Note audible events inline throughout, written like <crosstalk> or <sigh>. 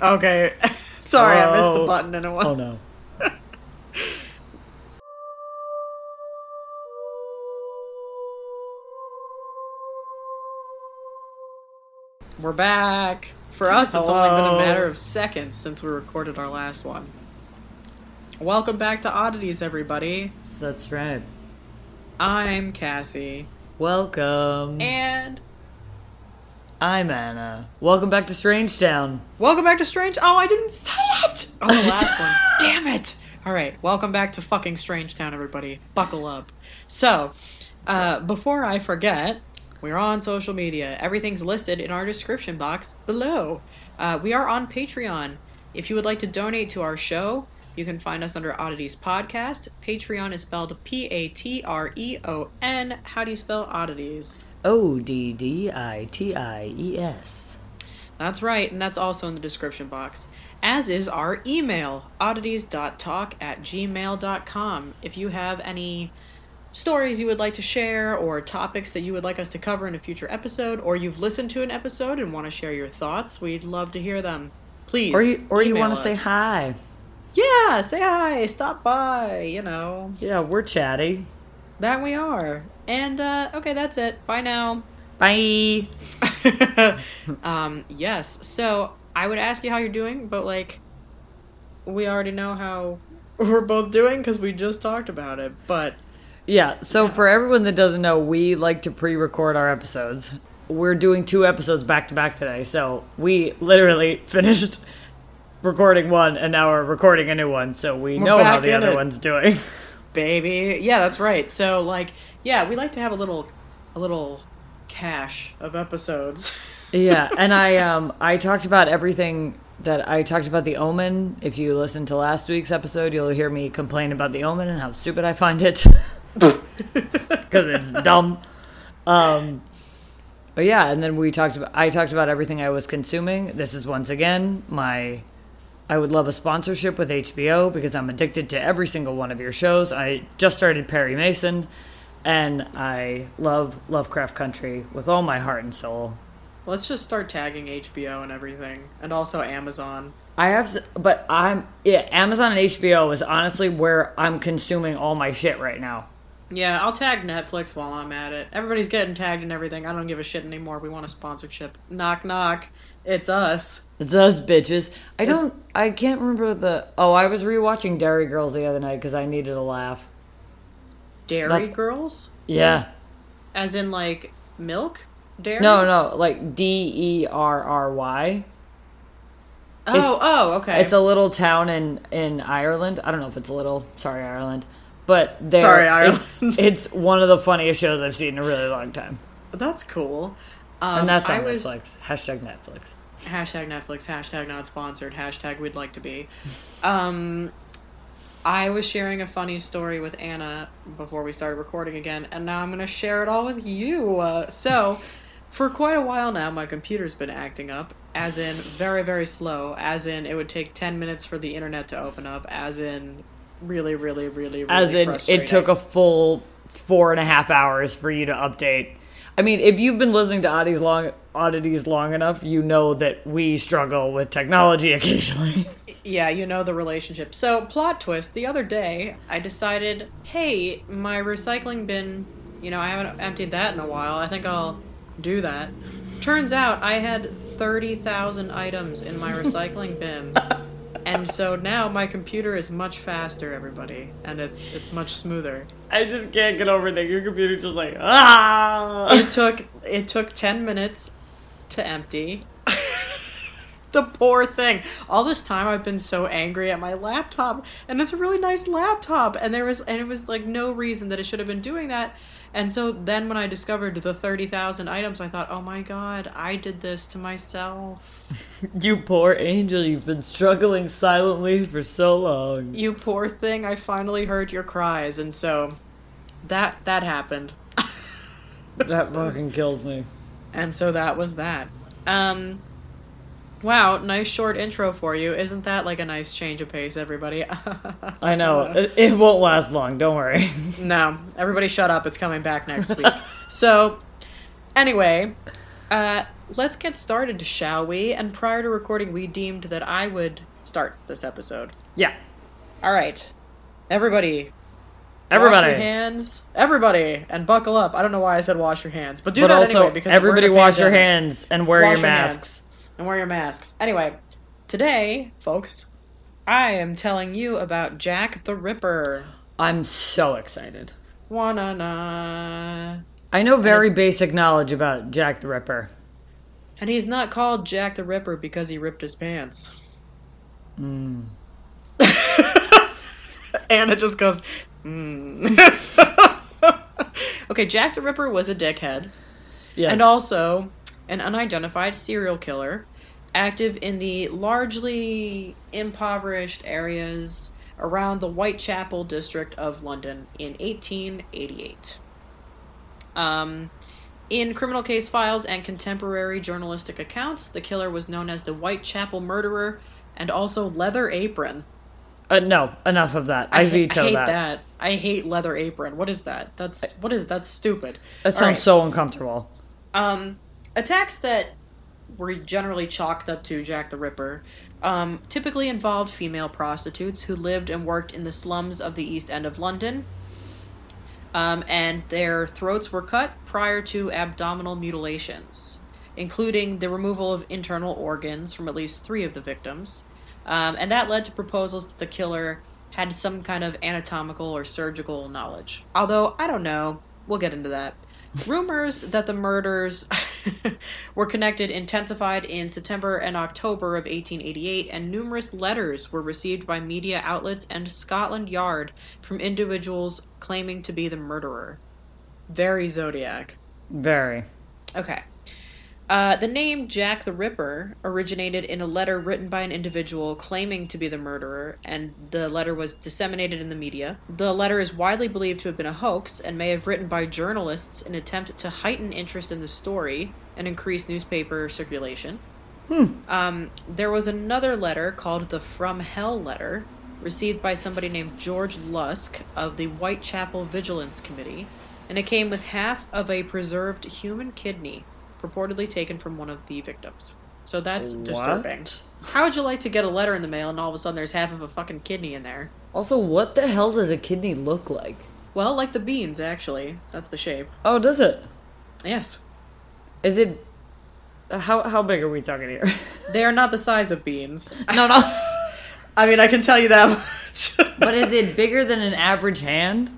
Okay. <laughs> Sorry, I missed the Oh. button and it was. Oh no. <laughs> We're back. For us, it's only been a matter of seconds since we recorded our last one. Welcome back to Oddities, everybody. That's right. I'm Cassie. Welcome. And I'm Anna. Welcome back to Strange Town. welcome back to Strange. Oh, I didn't say it! Oh, the last one. <laughs> Damn it! Alright, welcome back to fucking Strange Town, everybody. Buckle up. So, uh, before I forget, we're on social media. Everything's listed in our description box below. Uh, we are on Patreon. If you would like to donate to our show, you can find us under Oddities Podcast. Patreon is spelled P A T R E O N. How do you spell oddities? O D D I T I E S. That's right, and that's also in the description box. As is our email, oddities.talk at gmail.com. If you have any stories you would like to share, or topics that you would like us to cover in a future episode, or you've listened to an episode and want to share your thoughts, we'd love to hear them. Please. Or you or you want to say hi. Yeah, say hi, stop by, you know. Yeah, we're chatty. That we are. And, uh, okay, that's it. Bye now. Bye. <laughs> um, yes. So I would ask you how you're doing, but like, we already know how we're both doing because we just talked about it. But Yeah, so for everyone that doesn't know, we like to pre-record our episodes. We're doing two episodes back to back today, so we literally <laughs> finished recording one and now we're recording a new one, so we We're know how the other it. one's doing. <laughs> baby, yeah, that's right. So like, yeah, we like to have a little, a little cache of episodes. <laughs> yeah, and I um I talked about everything that I talked about the Omen. If you listen to last week's episode, you'll hear me complain about the Omen and how stupid I find it <laughs> because it's dumb. Um, but yeah, and then we talked about I talked about everything I was consuming. This is once again my. I would love a sponsorship with HBO because I'm addicted to every single one of your shows. I just started Perry Mason, and I love Lovecraft Country with all my heart and soul. Let's just start tagging HBO and everything, and also Amazon. I have, but I'm yeah. Amazon and HBO is honestly where I'm consuming all my shit right now. Yeah, I'll tag Netflix while I'm at it. Everybody's getting tagged and everything. I don't give a shit anymore. We want a sponsorship. Knock knock. It's us. It's us bitches. I don't. I can't remember the. Oh, I was rewatching Derry Girls the other night because I needed a laugh. Dairy That's- girls? Yeah. As in like milk? Dairy? No, no, like D E R R Y. Oh, it's- oh, okay. It's a little town in in Ireland. I don't know if it's a little. Sorry, Ireland. But they're- Sorry, Ireland. It's, <laughs> it's one of the funniest shows I've seen in a really long time, That's cool. Um, and that's I on was Netflix. Hashtag Netflix. hashtag Netflix, hashtag not sponsored, hashtag we'd like to be. Um, I was sharing a funny story with Anna before we started recording again, and now I'm going to share it all with you. Uh, so, for quite a while now, my computer's been acting up, as in very, very slow, as in it would take 10 minutes for the internet to open up, as in really, really, really, really As in, it took a full four and a half hours for you to update. I mean, if you've been listening to oddities long oddities long enough, you know that we struggle with technology <laughs> occasionally. Yeah, you know the relationship. So, plot twist the other day, I decided, hey, my recycling bin, you know, I haven't emptied that in a while. I think I'll do that. Turns out I had 30,000 items in my recycling <laughs> bin. And so now my computer is much faster, everybody, and it's it's much smoother. I just can't get over that your computer's just like ah. It took it took 10 minutes to empty. <laughs> the poor thing. All this time I've been so angry at my laptop, and it's a really nice laptop, and there was and it was like no reason that it should have been doing that. And so then when I discovered the 30,000 items, I thought, "Oh my god, I did this to myself." <laughs> You poor angel, you've been struggling silently for so long. You poor thing, I finally heard your cries, and so that that happened. That fucking kills me. And so that was that. Um Wow, nice short intro for you. Isn't that like a nice change of pace, everybody? <laughs> I know. It, it won't last long, don't worry. <laughs> No, everybody shut up. It's coming back next week. <laughs> so, anyway, uh, let's get started, shall we? And prior to recording, we deemed that I would start this episode. Yeah. All right, everybody. Everybody. Wash your hands, everybody, and buckle up. I don't know why I said wash your hands, but do but that also, anyway because everybody wash your hands and wear Wash your your masks. And wear your masks. Anyway, today, folks, I am telling you about Jack the Ripper. I'm so excited. Wanna na. I know very basic knowledge about Jack the Ripper. And he's not called Jack the Ripper because he ripped his pants. Mm. <laughs> Anna just goes, mm. <laughs> okay, Jack the Ripper was a dickhead Yes. and also an unidentified serial killer active in the largely impoverished areas around the Whitechapel district of London in 1888. Um, in criminal case files and contemporary journalistic accounts, the killer was known as the Whitechapel murderer and also Leather Apron. uh, no, enough of that. I, ha- veto I hate that. that. I hate Leather Apron. What is that? That's what is that's stupid. That sounds right. so uncomfortable. Um, attacks that were generally chalked up to Jack the Ripper um, typically involved female prostitutes who lived and worked in the slums of the East End of London. Um, and their throats were cut prior to abdominal mutilations, including the removal of internal organs from at least three of the victims. Um, and that led to proposals that the killer had some kind of anatomical or surgical knowledge. Although, I don't know. We'll get into that. Rumors that the murders <laughs> were connected intensified in September and October of 1888, and numerous letters were received by media outlets and Scotland Yard from individuals claiming to be the murderer. Very Zodiac. Very. Okay. Uh, the name Jack the Ripper originated in a letter written by an individual claiming to be the murderer, and the letter was disseminated in the media. The letter is widely believed to have been a hoax and may have written by journalists in an attempt to heighten interest in the story and increase newspaper circulation. Um, there was another letter called the From Hell letter, received by somebody named George Lusk of the Whitechapel Vigilance Committee, and it came with half of a preserved human kidney, purportedly taken from one of the victims. So that's disturbing. How would you like to get a letter in the mail and all of a sudden there's half of a fucking kidney in there? Also, what the hell does a kidney look like? Well, like the beans, actually. That's the shape. Oh, does it? Yes. Is it? How how big are we talking here? <laughs> They are not the size of beans. <laughs> no, no. <laughs> I mean, I can tell you that much. but is it bigger than an average hand?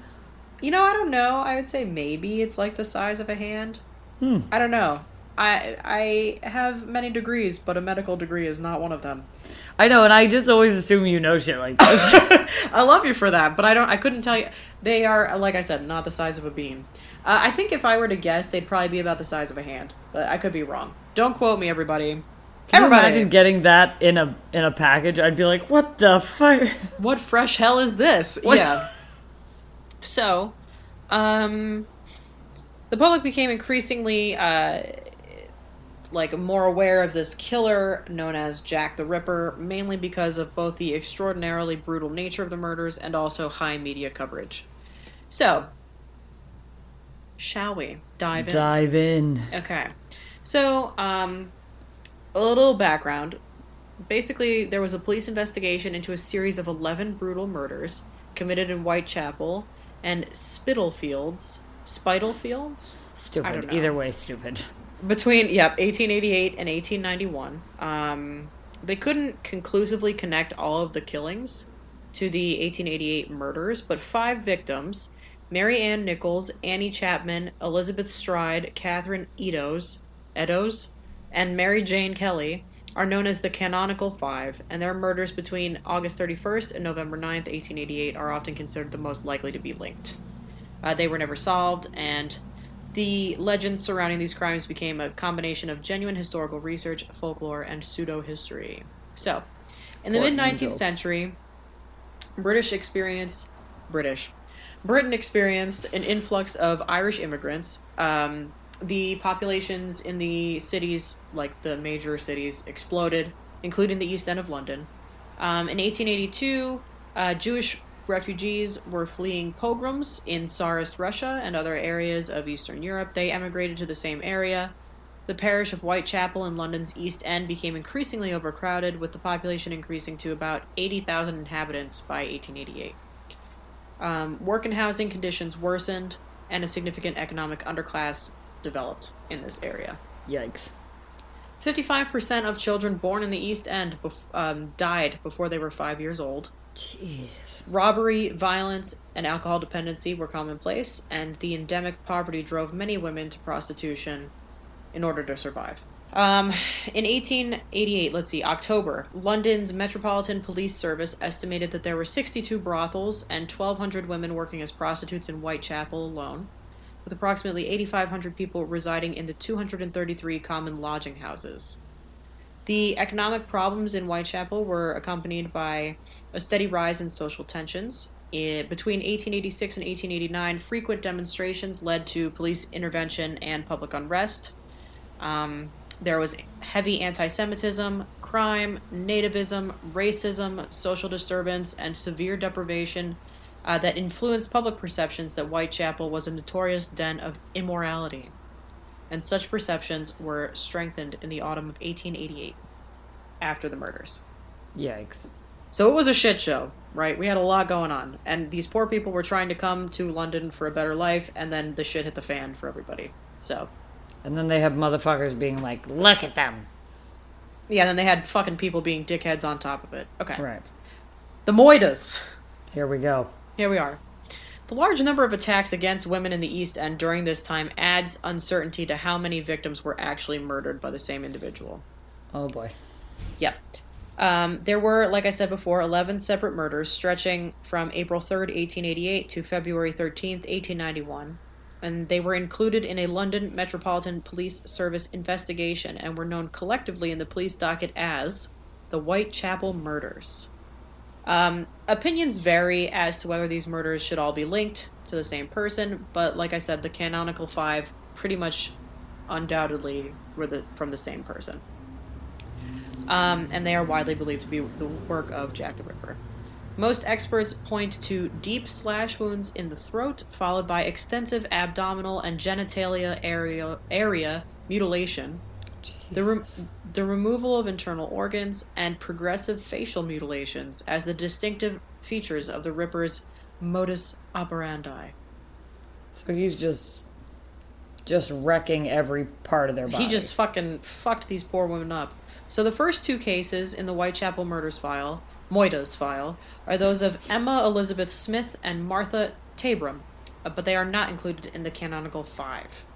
You know, I don't know. I would say maybe it's like the size of a hand. Hmm. I don't know. I I have many degrees, but a medical degree is not one of them. I know, and I just always assume you know shit like this. <laughs> I love you for that, but I don't. I couldn't tell you. They are, like I said, not the size of a bean. Uh, I think if I were to guess, they'd probably be about the size of a hand, but I could be wrong. Don't quote me, everybody. Can you everybody, imagine getting that in a in a package? I'd be like, what the fuck? <laughs> what fresh hell is this? What- Yeah. So, um, the public became increasingly uh, like more aware of this killer known as Jack the Ripper, mainly because of both the extraordinarily brutal nature of the murders and also high media coverage. So, shall we dive in? Dive in. Okay. So, um, a little background. Basically, there was a police investigation into a series of 11 brutal murders committed in Whitechapel and Spitalfields. Spitalfields? Stupid. I don't know. Either way, stupid. Between, yep, 1888 and 1891. Um, they couldn't conclusively connect all of the killings to the 1888 murders, but five victims Mary Ann Nichols, Annie Chapman, Elizabeth Stride, Catherine Eddowes, Eddowes, and Mary Jane Kelly are known as the Canonical Five, and their murders between August 31st and November 9th, 1888, are often considered the most likely to be linked. Uh, they were never solved, and the legends surrounding these crimes became a combination of genuine historical research, folklore, and pseudo history. So, in the mid 19th century, British experienced British Britain experienced an influx of Irish immigrants. Um, the populations in the cities, like the major cities, exploded, including the East End of London. Um, in 1882, uh, Jewish refugees were fleeing pogroms in Tsarist Russia and other areas of Eastern Europe. They emigrated to the same area. the parish of Whitechapel in London's East End became increasingly overcrowded, with the population increasing to about 80,000 inhabitants by 1888. Um, work and housing conditions worsened, and a significant economic underclass developed in this area. Yikes. 55% of children born in the East End bef- um, died before they were five years old. Jesus. Robbery, violence, and alcohol dependency were commonplace, and the endemic poverty drove many women to prostitution in order to survive. Um, in 1888, let's see, October, London's Metropolitan Police Service estimated that there were 62 brothels and 1,200 women working as prostitutes in Whitechapel alone, with approximately 8,500 people residing in the 233 common lodging houses. The economic problems in Whitechapel were accompanied by a steady rise in social tensions. I- between 1886 and 1889, frequent demonstrations led to police intervention and public unrest. Um, there was heavy anti Semitism, crime, nativism, racism, social disturbance, and severe deprivation uh, that influenced public perceptions that Whitechapel was a notorious den of immorality. And such perceptions were strengthened in the autumn of 1888 after the murders. Yikes. So it was a shit show, right? We had a lot going on. And these poor people were trying to come to London for a better life, and then the shit hit the fan for everybody. So, And then they have motherfuckers being like, look at them. yeah, and then they had fucking people being dickheads on top of it. Okay. Right. The Moidas. Here we go. Here we are. The large number of attacks against women in the East End during this time adds uncertainty to how many victims were actually murdered by the same individual. Oh boy. Yep. Um, there were, like I said before, 11 separate murders stretching from April 3rd, 1888 to February 13th, 1891. And they were included in a London Metropolitan Police Service investigation and were known collectively in the police docket as the Whitechapel Murders. Um, opinions vary as to whether these murders should all be linked to the same person, but like I said, the canonical five pretty much undoubtedly were the, from the same person um, and they are widely believed to be the work of Jack the Ripper. Most experts point to deep slash wounds in the throat, followed by extensive abdominal and genitalia area, area mutilation, the, re- the removal of internal organs, and progressive facial mutilations as the distinctive features of the Ripper's modus operandi. So he's just just wrecking every part of their body. He just fucking fucked these poor women up. So the first two cases in the Whitechapel murders file, Moida's file, are those of Emma Elizabeth Smith and Martha Tabram, uh, but they are not included in the canonical five.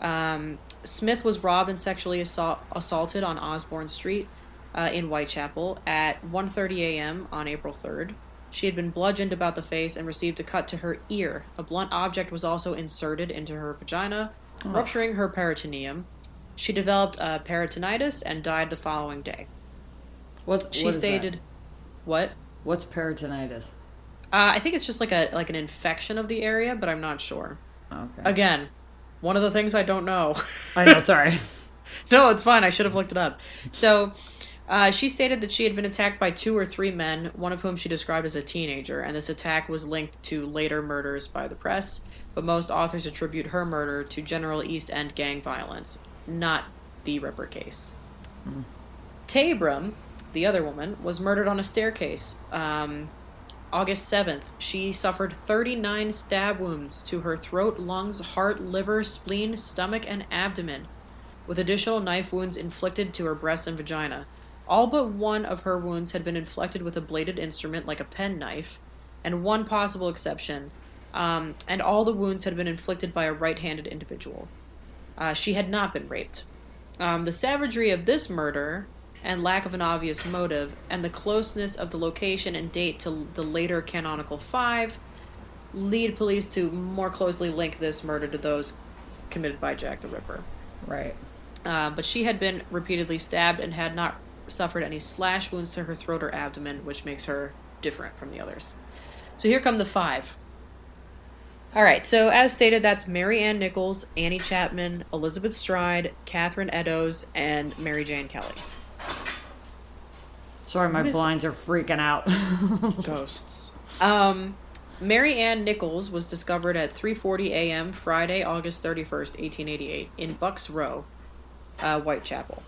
Um, Smith was robbed and sexually assault- assaulted on Osborne Street uh, in Whitechapel at 1:30 a.m. on April 3rd. She had been bludgeoned about the face and received a cut to her ear. A blunt object was also inserted into her vagina, rupturing her peritoneum. She developed uh, peritonitis and died the following day. what, She what is that? stated, "What? What's peritonitis? Uh, I think it's just like a like an infection of the area, but I'm not sure. Okay. Again, one of the things I don't know. I know, <laughs> sorry. no, it's fine. I should have looked it up. So, uh, she stated that she had been attacked by two or three men, one of whom she described as a teenager, and this attack was linked to later murders by the press. But most authors attribute her murder to general East End gang violence, not the Ripper case. Tabram, the other woman, was murdered on a staircase. Um, August 7th, she suffered 39 stab wounds to her throat, lungs, heart, liver, spleen, stomach, and abdomen, with additional knife wounds inflicted to her breast and vagina. All but one of her wounds had been inflicted with a bladed instrument like a penknife, and one possible exception, um, and all the wounds had been inflicted by a right handed individual. Uh, she had not been raped. Um, the savagery of this murder and lack of an obvious motive, and the closeness of the location and date to the later canonical five, lead police to more closely link this murder to those committed by Jack the Ripper. Right. Uh, but she had been repeatedly stabbed and had not suffered any slash wounds to her throat or abdomen, which makes her different from the others. So here come the five. All right, so as stated, that's Mary Ann Nichols, Annie Chapman, Elizabeth Stride, Catherine Eddowes, and Mary Jane Kelly. Sorry, my What is- blinds are freaking out. <laughs> Ghosts. Um, Mary Ann Nichols was discovered at 3:40 a.m. Friday, August 31st, 1888, in Bucks Row. uh, Whitechapel.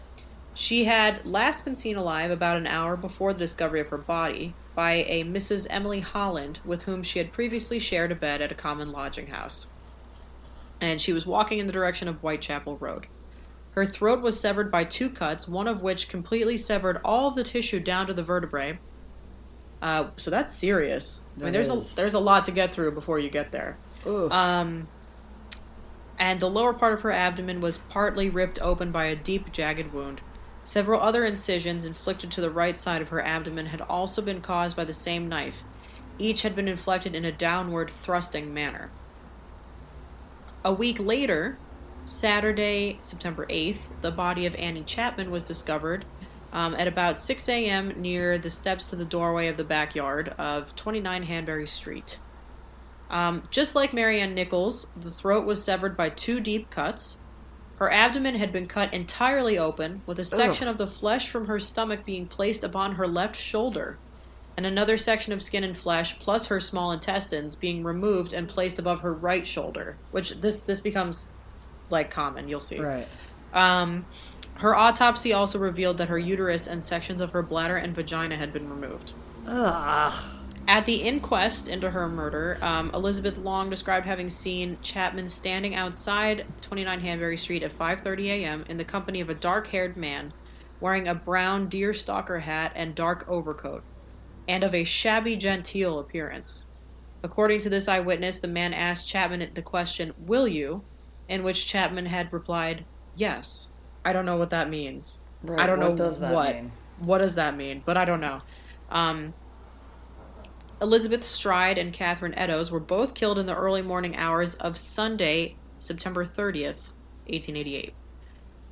She had last been seen alive about an hour before the discovery of her body by a Mrs. Emily Holland, with whom she had previously shared a bed at a common lodging house. And she was walking in the direction of Whitechapel Road. Her throat was severed by two cuts, one of which completely severed all of the tissue down to the vertebrae. Uh, so that's serious. I mean, there's is. a there's a lot to get through before you get there. Oof. Um, and the lower part of her abdomen was partly ripped open by a deep, jagged wound. Several other incisions inflicted to the right side of her abdomen had also been caused by the same knife. Each had been inflicted in a downward thrusting manner. A week later, Saturday, September 8th, the body of Annie Chapman was discovered um, at about 6 a.m. near the steps to the doorway of the backyard of 29 Hanbury Street. Um, just like Mary Ann Nichols, the throat was severed by two deep cuts. Her abdomen had been cut entirely open, with a section Ugh. of the flesh from her stomach being placed upon her left shoulder, and another section of skin and flesh, plus her small intestines, being removed and placed above her right shoulder. Which this this becomes like common. You'll see. right. Um, her autopsy also revealed that her uterus and sections of her bladder and vagina had been removed. Ugh. At the inquest into her murder, um, Elizabeth Long described having seen Chapman standing outside 29 Hanbury Street at 5:30 a.m. in the company of a dark-haired man wearing a brown deer stalker hat and dark overcoat, and of a shabby genteel appearance. According to this eyewitness, the man asked Chapman the question, "Will you?" in which Chapman had replied, "Yes." I don't know what that means. Right. I don't what know does that what. mean? What does that mean? But I don't know. Um, Elizabeth Stride and Catherine Eddowes were both killed in the early morning hours of Sunday, September 30th, 1888.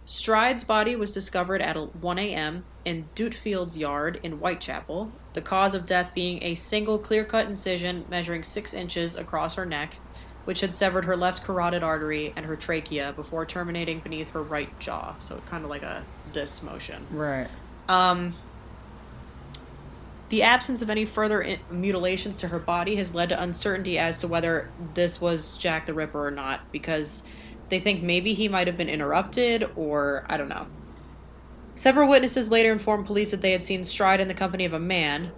Stride's body was discovered at 1 a.m. in Dutfield's yard in Whitechapel, the cause of death being a single clear cut incision measuring six inches across her neck, which had severed her left carotid artery and her trachea before terminating beneath her right jaw. So kind of like a this motion. Right. Um, the absence of any further mutilations to her body has led to uncertainty as to whether this was Jack the Ripper or not, because they think maybe he might have been interrupted, or I don't know. Several witnesses later informed police that they had seen Stride in the company of a man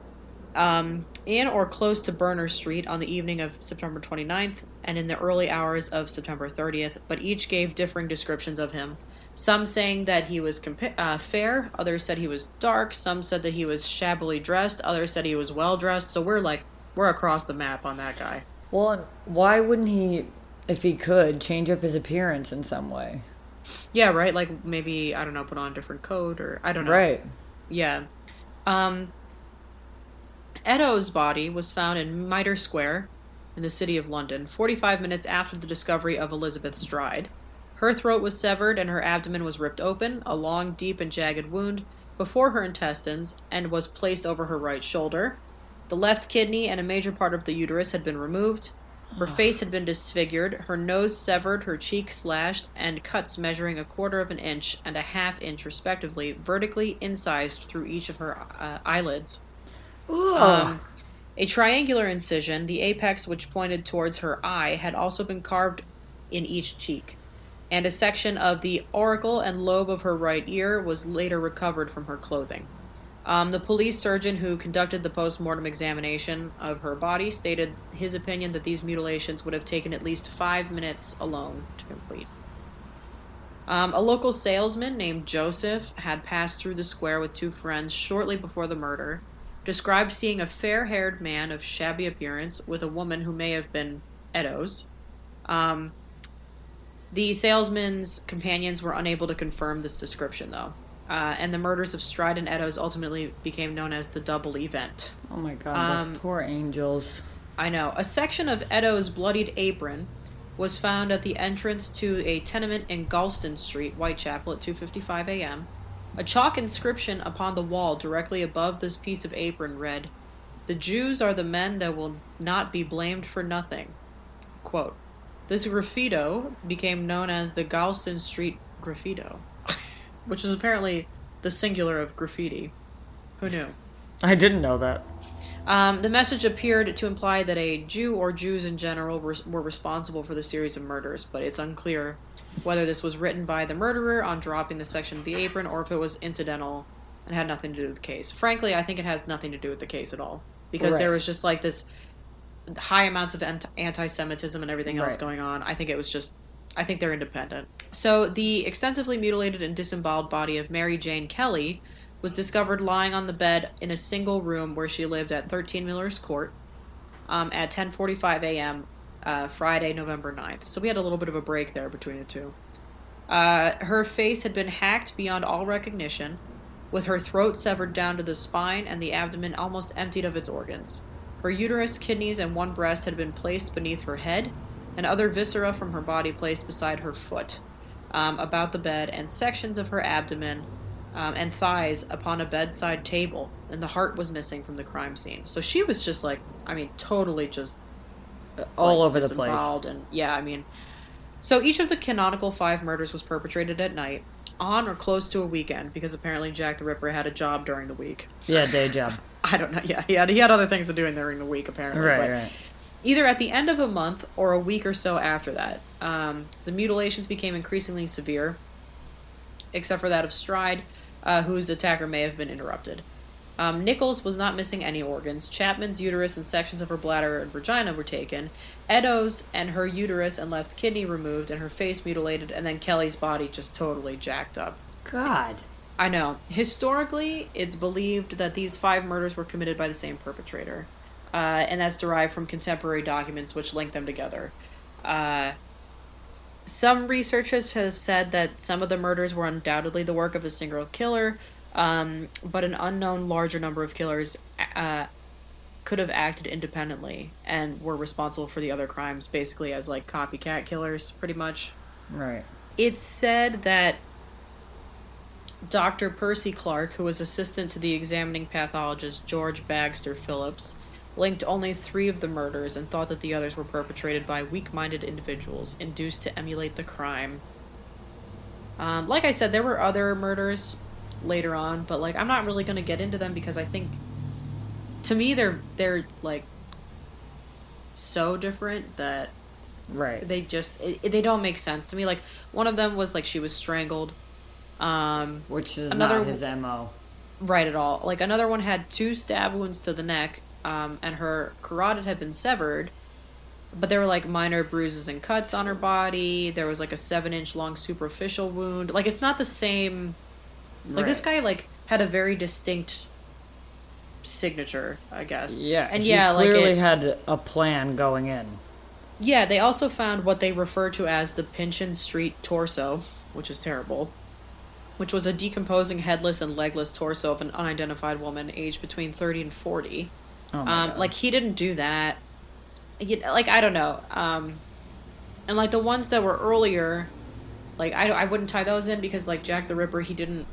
um, in or close to Berner Street on the evening of September 29th and in the early hours of September 30th, but each gave differing descriptions of him. Some saying that he was compa- uh, fair, others said he was dark, some said that he was shabbily dressed, others said he was well dressed. So we're like, we're across the map on that guy. Well, why wouldn't he, if he could, change up his appearance in some way? Yeah, right? Like maybe, I don't know, put on a different coat or I don't know. Right. Yeah. Um, Eddowes' body was found in Mitre Square in the city of London 45 minutes after the discovery of Elizabeth Stride. Her throat was severed and her abdomen was ripped open, a long, deep, and jagged wound before her intestines, and was placed over her right shoulder. The left kidney and a major part of the uterus had been removed. Her face had been disfigured, her nose severed, her cheek slashed, and cuts measuring a quarter of an inch and a half inch, respectively, vertically incised through each of her uh, eyelids. Ugh. Um, a triangular incision, the apex which pointed towards her eye, had also been carved in each cheek, and a section of the auricle and lobe of her right ear was later recovered from her clothing. Um, the police surgeon who conducted the post mortem examination of her body stated his opinion that these mutilations would have taken at least five minutes alone to complete. Um, a local salesman named Joseph had passed through the square with two friends shortly before the murder, described seeing a fair haired man of shabby appearance with a woman who may have been Eddowes. Um, the salesman's companions were unable to confirm this description, though. Uh, and the murders of Stride and Eddowes ultimately became known as the double event. oh my god, um, those poor angels. I know. A section of Eddowes' bloodied apron was found at the entrance to a tenement in Goulston Street, Whitechapel, at 2:55 a.m. A chalk inscription upon the wall directly above this piece of apron read, "The Jews are the men that will not be blamed for nothing." Quote. This graffito became known as the Goulston Street graffito, <laughs> which is apparently the singular of graffiti. Who knew? I didn't know that. Um, the message appeared to imply that a Jew or Jews in general were, were responsible for the series of murders, but it's unclear whether this was written by the murderer on dropping the section of the apron or if it was incidental and had nothing to do with the case. Frankly, I think it has nothing to do with the case at all because Right. there was just like this high amounts of ant- anti-Semitism and everything else Right. going on. I think it was just. I think they're independent. So the extensively mutilated and disemboweled body of Mary Jane Kelly was discovered lying on the bed in a single room where she lived at 13 Miller's Court um, at 10:45 a.m. Uh, Friday, November 9th. So we had a little bit of a break there between the two. Uh, her face had been hacked beyond all recognition, with her throat severed down to the spine and the abdomen almost emptied of its organs. Her uterus, kidneys, and one breast had been placed beneath her head, and other viscera from her body placed beside her foot, um, about the bed, and sections of her abdomen um, and thighs upon a bedside table. And the heart was missing from the crime scene. So she was just like, I mean, totally just All like, over the place. And yeah, I mean, so each of the canonical five murders was perpetrated at night, on or close to a weekend, because apparently Jack the Ripper had a job during the week. Yeah, day job. <laughs> I don't know. <laughs> Yeah, he had he had other things to do during the week apparently. Right, but right. Either at the end of a month or a week or so after that, um, the mutilations became increasingly severe, except for that of Stride, uh, whose attacker may have been interrupted. Um, Nichols was not missing any organs. Chapman's uterus and sections of her bladder and vagina were taken. Eddowes and her uterus and left kidney removed, and her face mutilated, and then Kelly's body just totally jacked up. God. I know. Historically, it's believed that these five murders were committed by the same perpetrator, uh, and that's derived from contemporary documents which link them together. Uh, some researchers have said that some of the murders were undoubtedly the work of a single killer, um, but an unknown larger number of killers uh, could have acted independently and were responsible for the other crimes, basically as like copycat killers, pretty much Right. it's said that Dr. Percy Clark, who was assistant to the examining pathologist George Bagster Phillips, linked only three of the murders and thought that the others were perpetrated by weak minded individuals induced to emulate the crime. Um, like I said, there were other murders later on, but like I'm not really going to get into them because I think to me they're they're like so different that Right. they just it- they don't make sense to me like one of them was like she was strangled um Which is Another not his MO. right at all like another one had two stab wounds to the neck um and her carotid had been severed but there were like minor bruises and cuts on her body there was like a seven inch long superficial wound like it's not the same like this guy like had a very distinct signature i guess Yeah. and yeah like clearly had a plan going in. Yeah, they also found what they refer to as the Pinchin Street torso, which is terrible, which was a decomposing headless and legless torso of an unidentified woman aged between 30 and 40. Oh Um, like, he didn't do that. You- Like, I don't know. Um, and, like, the ones that were earlier, like, I, I wouldn't tie those in because, like, Jack the Ripper, he didn't.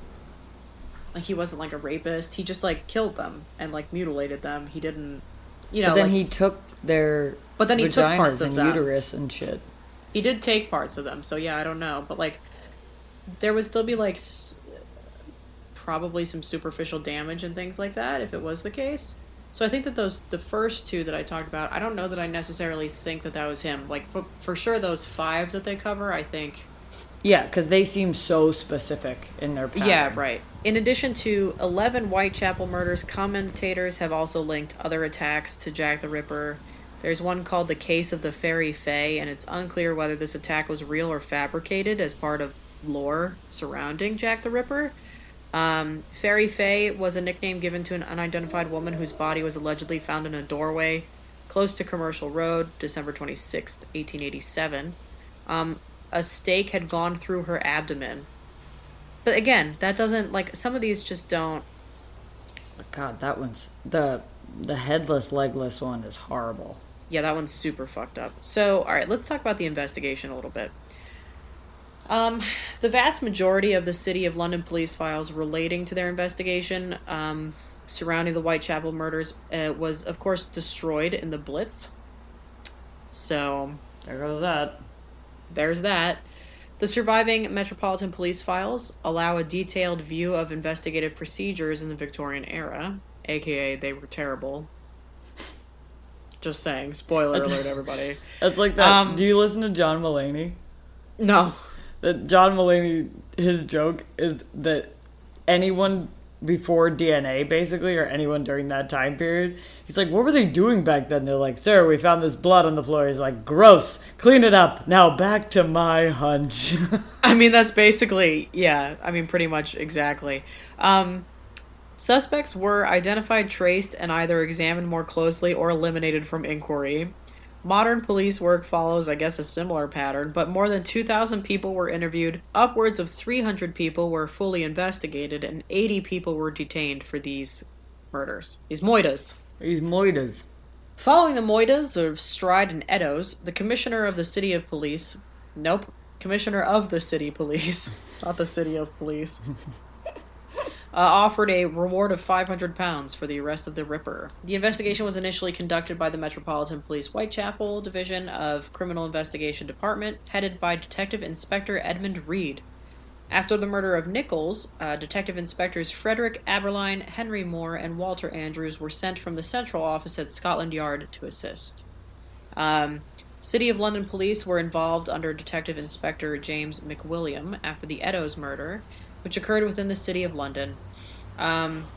Like, he wasn't, like, a rapist. He just, like, killed them and, like, mutilated them. He didn't. You know, but then like, he took their But then he took parts of and them. uterus and shit. He did take parts of them, so yeah, I don't know, but like, there would still be like, s- probably some superficial damage and things like that if it was the case. So I think that those the first two that I talked about, I don't know that I necessarily think that that was him. Like for, for sure, those five that they cover, I think. Yeah, because they seem so specific in their pattern. Yeah, right. In addition to 11 Whitechapel murders, commentators have also linked other attacks to Jack the Ripper. There's one called the Case of the Fairy Fae, and it's unclear whether this attack was real or fabricated as part of lore surrounding Jack the Ripper. Um, Fairy Fae was a nickname given to an unidentified woman whose body was allegedly found in a doorway close to Commercial Road, December 26th, 1887. Um, a stake had gone through her abdomen. But again, that doesn't like some of these just don't. God, that one's the the headless, legless one is horrible. Yeah, that one's super fucked up. So, all right, let's talk about the investigation a little bit. Um, the vast majority of the City of London police files relating to their investigation um, surrounding the Whitechapel murders uh, was, of course, destroyed in the Blitz. So, There goes that. there's that. The surviving Metropolitan Police files allow a detailed view of investigative procedures in the Victorian era, aka they were terrible. Just saying, spoiler alert, everybody. <laughs> It's like that. Um, Do you listen to John Mulaney? No. That John Mulaney, his joke is that anyone before DNA, basically, or anyone during that time period, he's like, "What were they doing back then?" They're like, "Sir, we found this blood on the floor." He's like, "Gross, clean it up." Now back to my hunch. <laughs> I mean, that's basically, yeah, I mean, pretty much exactly. Um, suspects were identified, traced, and either examined more closely or eliminated from inquiry. Modern police work follows, I guess, a similar pattern, but more than 2,000 people were interviewed, upwards of 300 people were fully investigated, and 80 people were detained for these murders. These moitas. These moitas. Following the moitas of Stride and Eddowes, the commissioner of the city of police. Nope. Commissioner of the city police, <laughs> not the city of police. <laughs> uh, offered a reward of 500 pounds for the arrest of the Ripper. The investigation was initially conducted by the Metropolitan Police Whitechapel Division of Criminal Investigation Department, headed by Detective Inspector Edmund Reid. After the murder of Nichols, uh, Detective Inspectors Frederick Aberline, Henry Moore, and Walter Andrews were sent from the central office at Scotland Yard to assist. Um, City of London police were involved under Detective Inspector James McWilliam after the Eddowes murder, which occurred within the City of London. Um,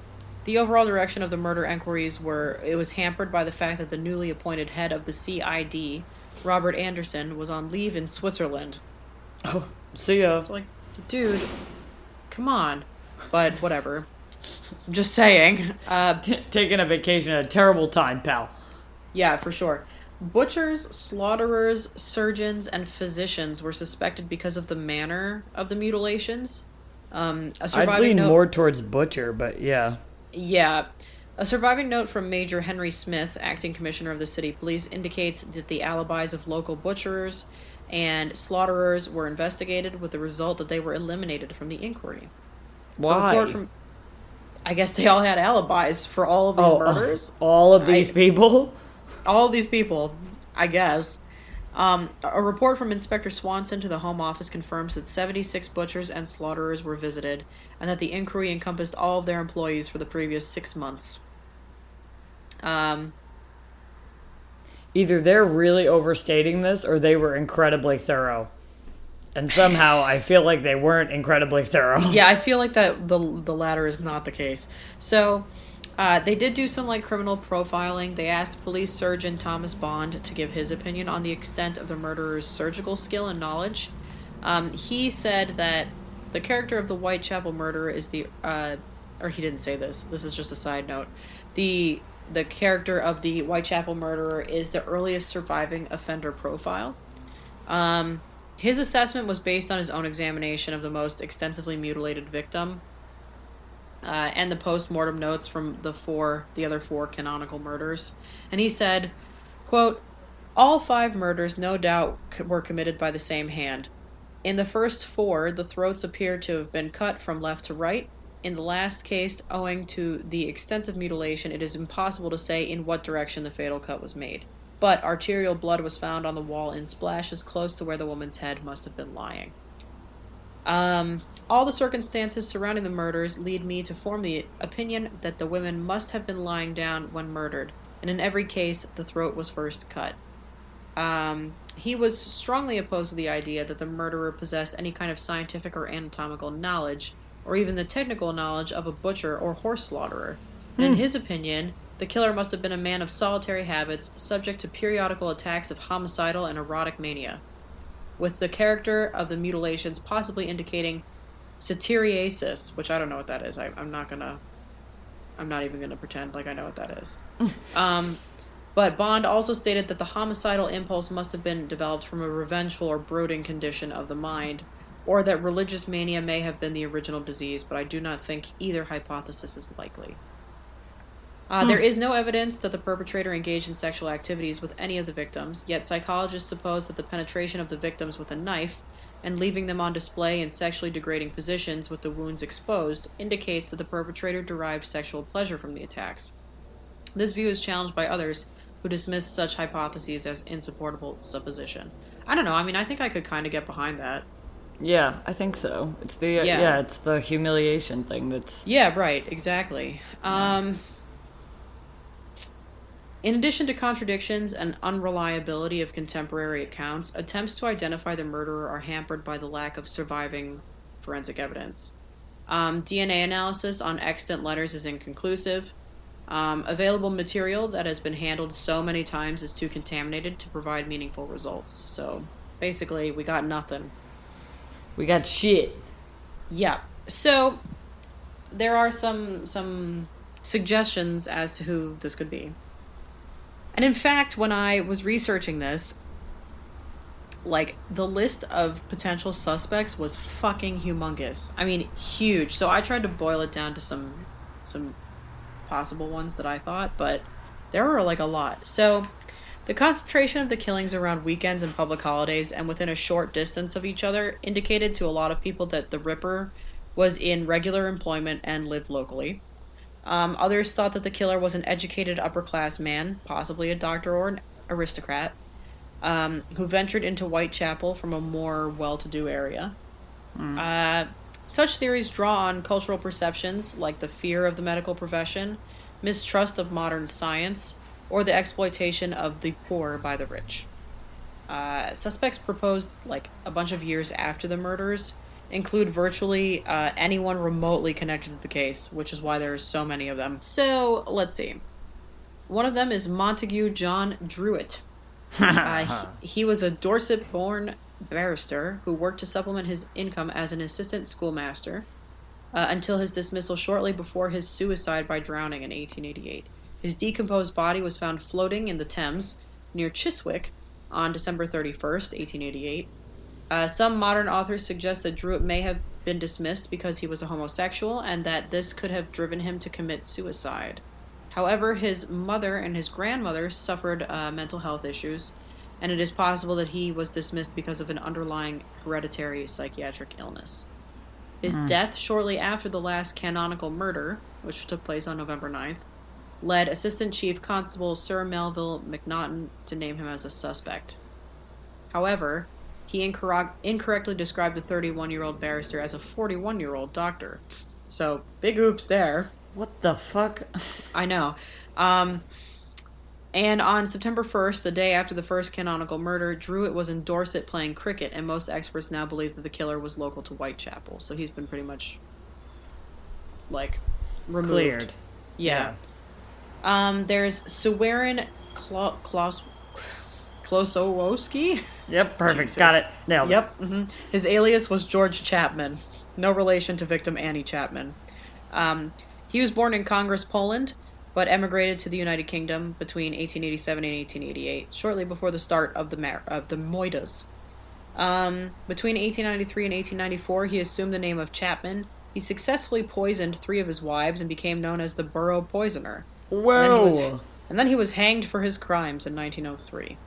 the overall direction of the murder inquiries were it was hampered by the fact that the newly appointed head of the CID, Robert Anderson, was on leave in Switzerland. Oh, see ya. It's like, dude, come on. But whatever. I'm just saying. Uh, <laughs> T- taking a vacation at a terrible time, pal. yeah, for sure. Butchers, slaughterers, surgeons, and physicians were suspected because of the manner of the mutilations. Um, a I'd lean note- more towards butcher, but yeah. Yeah. A surviving note from Major Henry Smith, acting commissioner of the city police, indicates that the alibis of local butchers and slaughterers were investigated with the result that they were eliminated from the inquiry. Why? from- I guess they all had alibis for all of these oh, murders. all of these I- people. all of these people, I guess. Um, a report from Inspector Swanson to the Home Office confirms that 76 butchers and slaughterers were visited, and that the inquiry encompassed all of their employees for the previous six months. Um, Either they're really overstating this, or they were incredibly thorough. And somehow, I feel like they weren't incredibly thorough. yeah, I feel like that the the latter is not the case. So, uh, they did do some like criminal profiling. They asked police surgeon Thomas Bond to give his opinion on the extent of the murderer's surgical skill and knowledge. Um, he said that the character of the Whitechapel murderer is the, uh, or he didn't say this. This is just a side note. The the character of the Whitechapel murderer is the earliest surviving offender profile. Um, his assessment was based on his own examination of the most extensively mutilated victim uh, and the post-mortem notes from the four the other four canonical murders. And he said quote all five murders no doubt were committed by the same hand. In the first four the throats appear to have been cut from left to right. In the last case owing to the extensive mutilation it is impossible to say in what direction the fatal cut was made. But arterial blood was found on the wall in splashes close to where the woman's head must have been lying um, all the circumstances surrounding the murders lead me to form the opinion that the women must have been lying down when murdered, and in every case, the throat was first cut. Um, he was strongly opposed to the idea that the murderer possessed any kind of scientific or anatomical knowledge, or even the technical knowledge of a butcher or horse slaughterer. In his opinion, the killer must have been a man of solitary habits, subject to periodical attacks of homicidal and erotic mania with the character of the mutilations possibly indicating satyriasis, which I don't know what that is. I, I'm not gonna. I'm not even gonna pretend like I know what that is. <laughs> um, but Bond also stated that the homicidal impulse must have been developed from a revengeful or brooding condition of the mind, or that religious mania may have been the original disease. But I do not think either hypothesis is likely. Uh, there is no evidence that the perpetrator engaged in sexual activities with any of the victims, yet psychologists suppose that the penetration of the victims with a knife and leaving them on display in sexually degrading positions with the wounds exposed indicates that the perpetrator derived sexual pleasure from the attacks. This view is challenged by others who dismiss such hypotheses as insupportable supposition. I don't know. I mean, I think I could kind of get behind that. Yeah, I think so. It's the yeah, Yeah. it's the humiliation thing that's Yeah, right. Exactly. Um, In addition to contradictions and unreliability of contemporary accounts, attempts to identify the murderer are hampered by the lack of surviving forensic evidence. Um, DNA analysis on extant letters is inconclusive. Um, available material that has been handled so many times is too contaminated to provide meaningful results. So basically, we got nothing. We got shit. Yeah. So there are some some suggestions as to who this could be. And in fact, when I was researching this, like the list of potential suspects was fucking humongous. I mean, huge. So I tried to boil it down to some some possible ones that I thought, but there were like a lot. So the concentration of the killings around weekends and public holidays and within a short distance of each other indicated to a lot of people that the Ripper was in regular employment and lived locally. Um, others thought that the killer was an educated upper class man, possibly a doctor or an aristocrat, um, who ventured into Whitechapel from a more well to do area. Uh, such theories draw on cultural perceptions like the fear of the medical profession, mistrust of modern science, or the exploitation of the poor by the rich. Uh, suspects proposed like a bunch of years after the murders include virtually uh, anyone remotely connected to the case, which is why there's so many of them. So let's see. One of them is Montague John Druitt. <laughs> Uh, he, he was a Dorset born barrister who worked to supplement his income as an assistant schoolmaster uh, until his dismissal shortly before his suicide by drowning in 1888. His decomposed body was found floating in the Thames near Chiswick on December 31st, 1888. Uh, some modern authors suggest that Druitt may have been dismissed because he was a homosexual and that this could have driven him to commit suicide. However, his mother and his grandmother suffered uh, mental health issues, and it is possible that he was dismissed because of an underlying hereditary psychiatric illness. His death shortly after the last canonical murder, which took place on November 9th, led Assistant Chief Constable Sir Melville Macnaghten to name him as a suspect. However, he incorrect, incorrectly described the 31 year old barrister as a 41 year old doctor. So, big oops there. What the fuck? I know. Um, and on September 1st, the day after the first canonical murder, Druitt was in Dorset playing cricket, and most experts now believe that the killer was local to Whitechapel. So he's been pretty much, like, removed. Cleared. Yeah. Um, there's Suwarin Klo- Klos- Klosowski. Yep, perfect. Jesus. Got it. Nailed it. Yep. hmm His alias was George Chapman, no relation to victim Annie Chapman. Um, he was born in Congress, Poland, but emigrated to the United Kingdom between 1887 and 1888, shortly before the start of the mar- of the Moidas. Um, between 1893 and 1894, he assumed the name of Chapman. He successfully poisoned three of his wives and became known as the Borough Poisoner. And then, he was, and then he was hanged for his crimes in 1903.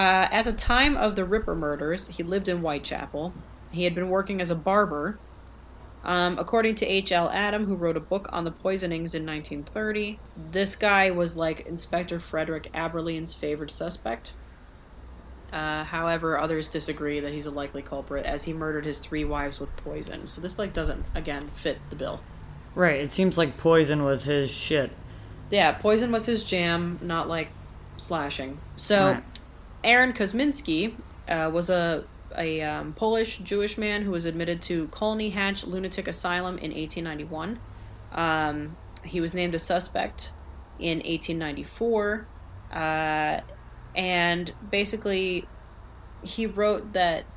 Uh, at the time of the Ripper murders, he lived in Whitechapel. He had been working as a barber. Um, according to H.L. Adam, who wrote a book on the poisonings in 1930, this guy was like Inspector Frederick Abberline's favored suspect. Uh, however, others disagree that he's a likely culprit, as he murdered his three wives with poison. So this like doesn't again fit the bill. Right, it seems like poison was his shit. Yeah, poison was his jam, not like slashing. So, Right. Aaron Kosminski uh, was a a um, Polish Jewish man who was admitted to Colney Hatch Lunatic Asylum in 1891. Um, he was named a suspect in 1894, uh, and basically, he wrote that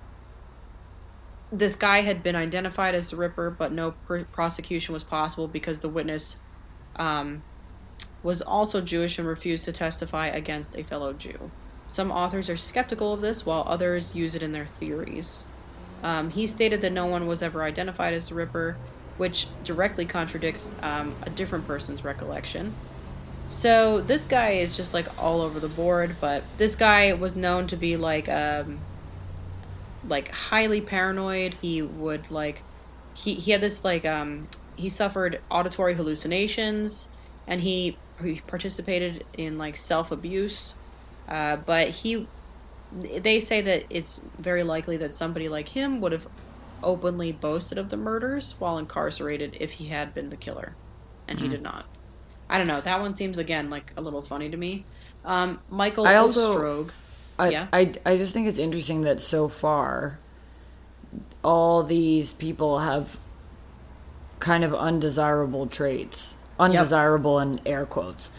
this guy had been identified as the Ripper, but no pr- prosecution was possible because the witness um, was also Jewish and refused to testify against a fellow Jew. Some authors are skeptical of this, while others use it in their theories. Um, he stated that no one was ever identified as the Ripper, which directly contradicts um, a different person's recollection. So this guy is just like all over the board, but this guy was known to be like um, like highly paranoid. He would like he he had this like um he suffered auditory hallucinations and he, he participated in like self abuse. Uh, but he they say that it's very likely that somebody like him would have openly boasted of the murders while incarcerated if he had been the killer, and he did not. I don't know. That one seems again like a little funny to me. Um, Michael I also-. I, Yeah. I, I just think it's interesting that so far, all these people have kind of undesirable traits. Undesirable in air quotes.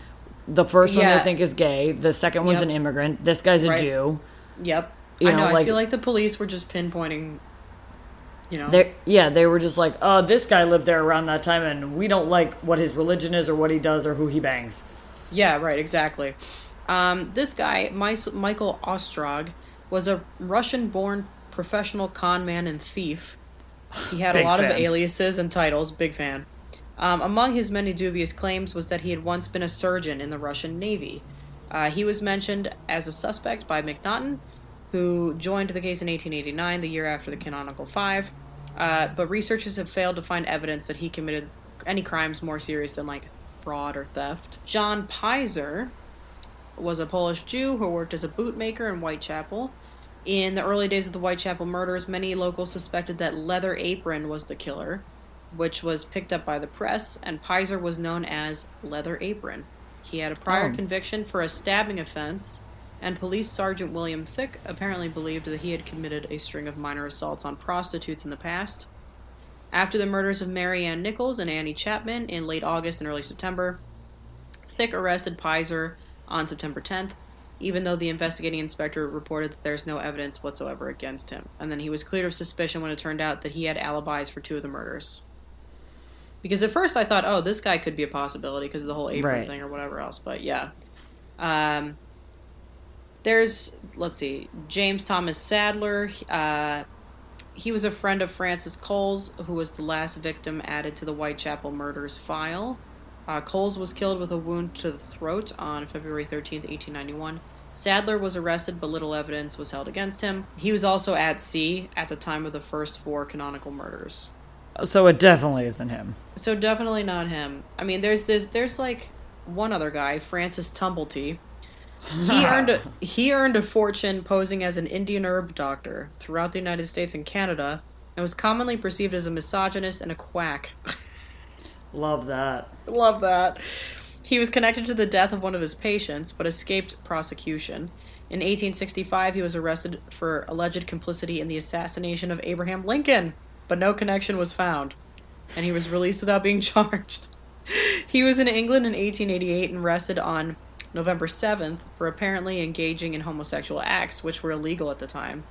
The first one Yeah. I think is gay. The second one's Yep. an immigrant. This guy's a Right. Jew. Yep. You I know. know, I feel like the police were just pinpointing. You know. They yeah, they were just like, oh, this guy lived there around that time, and we don't like what his religion is or what he does or who he bangs. Yeah, right, exactly. Um, this guy, Mis- Michael Ostrog, was a Russian born professional con man and thief. He had a Big lot of aliases and titles, big fan. Um, among his many dubious claims was that he had once been a surgeon in the Russian Navy. Uh, he was mentioned as a suspect by Macnaghten, who joined the case in 1889, the year after the Canonical Five. Uh, but researchers have failed to find evidence that he committed any crimes more serious than like fraud or theft. John Pizer was a Polish Jew who worked as a bootmaker in Whitechapel. In the early days of the Whitechapel murders, many locals suspected that Leather Apron was the killer, which was picked up by the press, and Pizer was known as Leather Apron. He had a prior Oh. conviction for a stabbing offense, and Police Sergeant William Thick apparently believed that he had committed a string of minor assaults on prostitutes in the past. After the murders of Mary Ann Nichols and Annie Chapman in late August and early September, Thick arrested Pizer on September 10th, even though the investigating inspector reported that there's no evidence whatsoever against him. And then he was cleared of suspicion when it turned out that he had alibis for two of the murders. Because at first I thought, oh, this guy could be a possibility because of the whole apron Right. thing or whatever else. But yeah. Um, there's, let's see, James Thomas Sadler. Uh, he was a friend of Frances Coles, who was the last victim added to the Whitechapel murders file. Uh, Coles was killed with a wound to the throat on February 13th, 1891. Sadler was arrested, but little evidence was held against him. He was also at sea at the time of the first four canonical murders. So it definitely isn't him. So definitely not him. I mean, there's this, there's like one other guy, Francis Tumblety. He <laughs> earned a, he earned a fortune posing as an Indian herb doctor throughout the United States and Canada, and was commonly perceived as a misogynist and a quack. Love that. Love that. He was connected to the death of one of his patients, but escaped prosecution. In 1865, he was arrested for alleged complicity in the assassination of Abraham Lincoln, but no connection was found, and he was released without being <laughs> charged. He was in England in 1888 and arrested on November 7th for apparently engaging in homosexual acts, which were illegal at the time.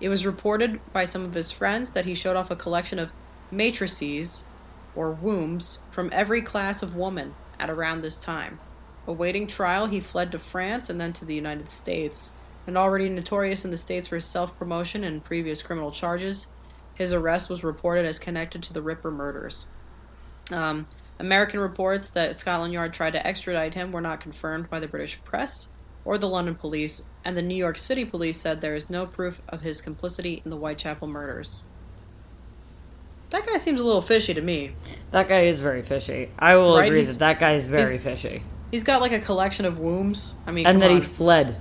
It was reported by some of his friends that he showed off a collection of matrices, or wombs, from every class of woman at around this time. Awaiting trial, he fled to France and then to the United States. And already notorious in the States for his self promotion and previous criminal charges, his arrest was reported as connected to the Ripper murders. Um, American reports that Scotland Yard tried to extradite him were not confirmed by the British press or the London police, and the New York City police said there is no proof of his complicity in the Whitechapel murders. That guy seems a little fishy to me. That guy is very fishy. I will Right, agree he's- that that guy is very he's- fishy. He's got like a collection of wombs. I mean, And that he fled.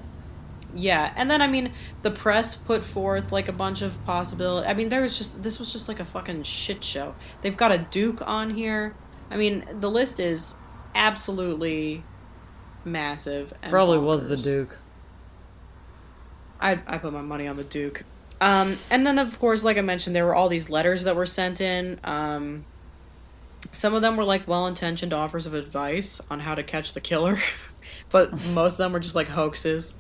Yeah, and then I mean, the press put forth like a bunch of possibility. I mean, there was just this was just like a fucking shit show. They've got a duke on here. I mean, the list is absolutely massive. And Probably was the. Duke. I I put my money on the duke. Um, and then of course, like I mentioned, there were all these letters that were sent in. Um, some of them were like well-intentioned offers of advice on how to catch the killer, <laughs> but most of them were just like hoaxes.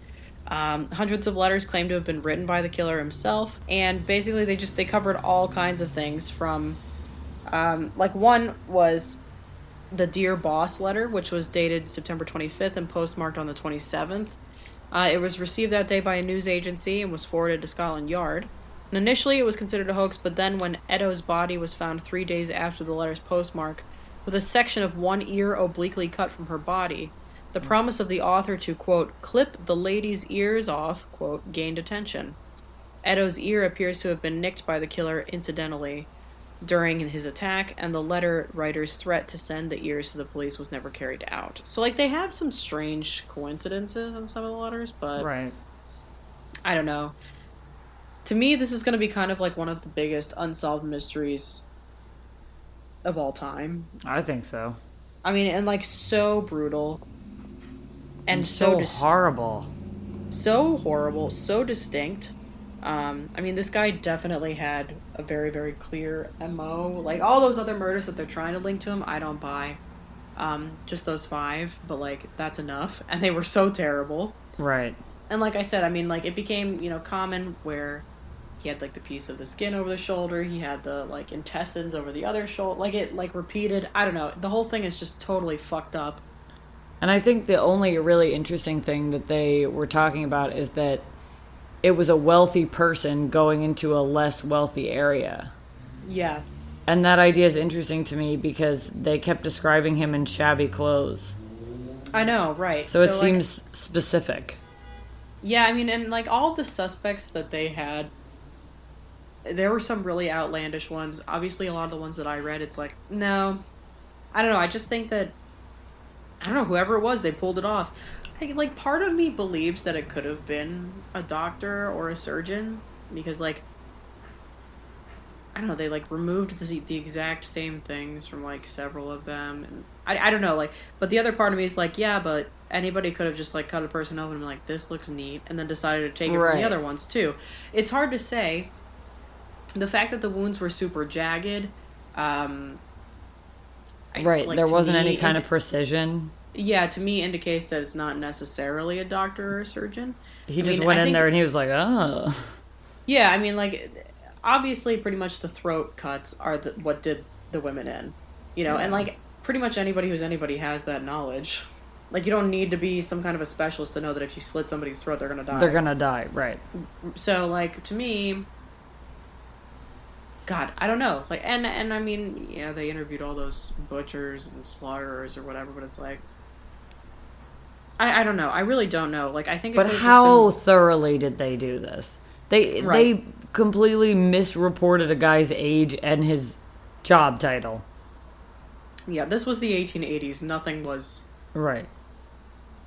Um, hundreds of letters claimed to have been written by the killer himself, and basically they just they covered all kinds of things from, um, like one was the dear boss letter, which was dated September 25th and postmarked on the 27th. Uh, it was received that day by a news agency and was forwarded to Scotland Yard. And initially, it was considered a hoax, but then when Eddowes' body was found three days after the letter's postmark, with a section of one ear obliquely cut from her body, the promise of the author to, quote, clip the lady's ears off, quote, gained attention. Eddowes' ear appears to have been nicked by the killer incidentally during his attack, and the letter writer's threat to send the ears to the police was never carried out. So, like, they have some strange coincidences in some of the letters, but Right. I don't know. To me, this is going to be kind of like one of the biggest unsolved mysteries of all time. I think so. I mean, and like so brutal, and, And so so dis- horrible. so horrible, so distinct. Um, I mean, this guy definitely had a very, very clear MO. Like all those other murders that they're trying to link to him, I don't buy. Um, just those five, but like that's enough, <laughs> and they were so terrible. Right. And like I said, I mean, like it became you know common where he had like the piece of the skin over the shoulder, he had the like intestines over the other shoulder, like it like repeated. I don't know. The whole thing is just totally fucked up. And I think the only really interesting thing that they were talking about is that it was a wealthy person going into a less wealthy area. Yeah, And that idea is interesting to me because they kept describing him in shabby clothes. I know, right? So, it like, seems specific. Yeah, I mean, and like all the suspects that they had, there were some really outlandish ones. Obviously, a lot of the ones that I read, it's like, no, I don't know. I just think that, I don't know, whoever it was, they pulled it off. I, like, part of me believes that it could have been a doctor or a surgeon because, like, I don't know, they like removed the, the exact same things from like several of them, and I, I don't know, like, but the other part of me is like, yeah, but anybody could have just like cut a person open and been like, this looks neat, and then decided to take it from the other ones too. It's hard to say. The fact that the wounds were super jagged, um, I- Right. like, there wasn't any kind indi- of precision. yeah, to me indicates that it's not necessarily a doctor or a surgeon. He I just mean, went I in think- there and he was like, oh. Yeah, I mean, like, obviously, pretty much the throat cuts are the, what did the women in, you know, and like pretty much anybody who's anybody has that knowledge. Like, you don't need to be some kind of a specialist to know that if you slit somebody's throat, they're gonna die. They're gonna die. Right. So, like, to me, God, I don't know. Like, and and I mean, yeah, they interviewed all those butchers and slaughterers or whatever, but it's like. I, I don't know. I really don't know. Like I think. But how been- thoroughly did they do this? They Right. they completely misreported a guy's age and his job title. Yeah, this was the 1880s. Nothing was Right.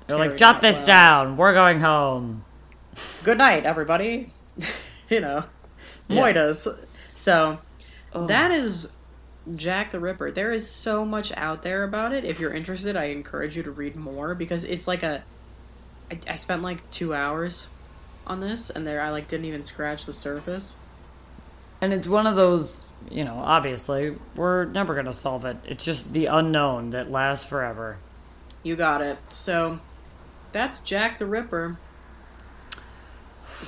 They're like, jot this well." down. We're going home. good night, everybody. <laughs> you know, Yeah. moitas. So Ugh. that is Jack the Ripper. There is so much out there about it. If you're interested, I encourage you to read more because it's like a. I, I spent like two hours on this, and there I like didn't even scratch the surface. And it's one of those, you know, obviously, we're never going to solve it. It's just the unknown that lasts forever. You got it. So that's Jack the Ripper.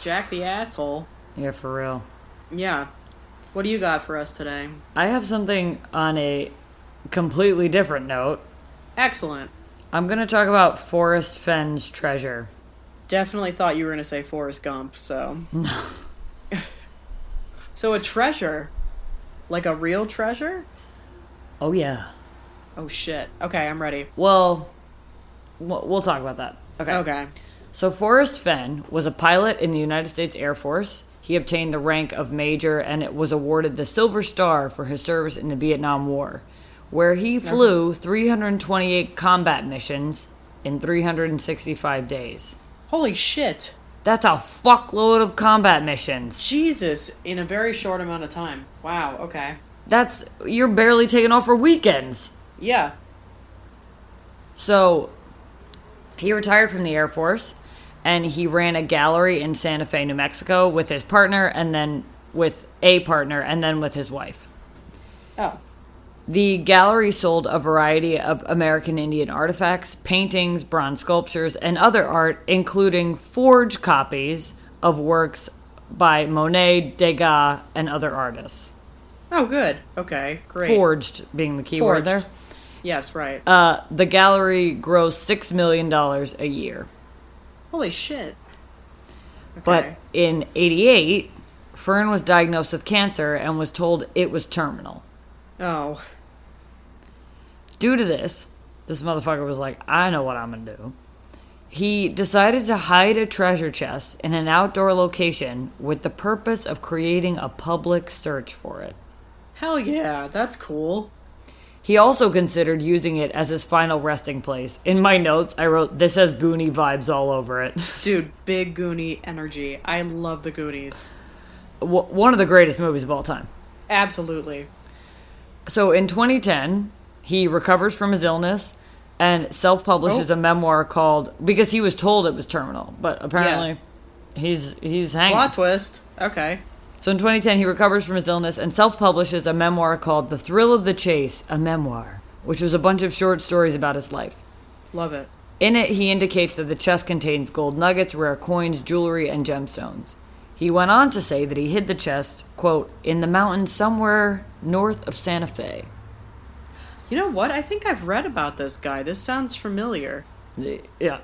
Jack the asshole. Yeah, for real. Yeah. What do you got for us today? I have something on a completely different note. Excellent. I'm going to talk about Forrest Fenn's treasure. Definitely thought you were going to say Forrest Gump, so. No. <laughs> So a treasure? Like a real treasure? Oh, yeah. Oh shit. Okay, I'm ready. Well, we'll we'll talk about that. Okay. Okay. So Forrest Fenn was a pilot in the United States Air Force. He obtained the rank of major and it was awarded the Silver Star for his service in the Vietnam War, where he uh-huh. flew 328 combat missions in 365 days. Holy shit. That's a fuckload of combat missions. Jesus, in a very short amount of time. Wow, okay. That's you're barely taking off for weekends. Yeah. So he retired from the Air Force and he ran a gallery in Santa Fe, New Mexico with his partner and then with a partner and then with his wife. Oh. The gallery sold a variety of American Indian artifacts, paintings, bronze sculptures, and other art, including forged copies of works by Monet, Degas, and other artists. Oh, good. Okay, great. Forged being the key word there. Yes, right. Uh, the gallery grossed $6 million a year. Holy shit. But in 88, Fenn was diagnosed with cancer and was told it was terminal. Oh. Due to this, this motherfucker was like, I know what I'm going to do. He decided to hide a treasure chest in an outdoor location with the purpose of creating a public search for it. Hell yeah, that's cool. He also considered using it as his final resting place. In my notes, I wrote, This has Goonie vibes all over it. <laughs> Dude, big Goonie energy. I love the Goonies. One of the greatest movies of all time. Absolutely. So in 2010, he recovers from his illness and self-publishes Oh. a memoir called because he was told it was terminal, but apparently he's he's hanging. Plot twist. Okay. So in 2010, he recovers from his illness and self-publishes a memoir called "The Thrill of the Chase," a memoir, which was a bunch of short stories about his life. Love it. In it, he indicates that the chest contains gold nuggets, rare coins, jewelry, and gemstones. He went on to say that he hid the chest, quote, in the mountains somewhere north of Santa Fe. You know what? I think I've read about this guy. This sounds familiar. Yeah.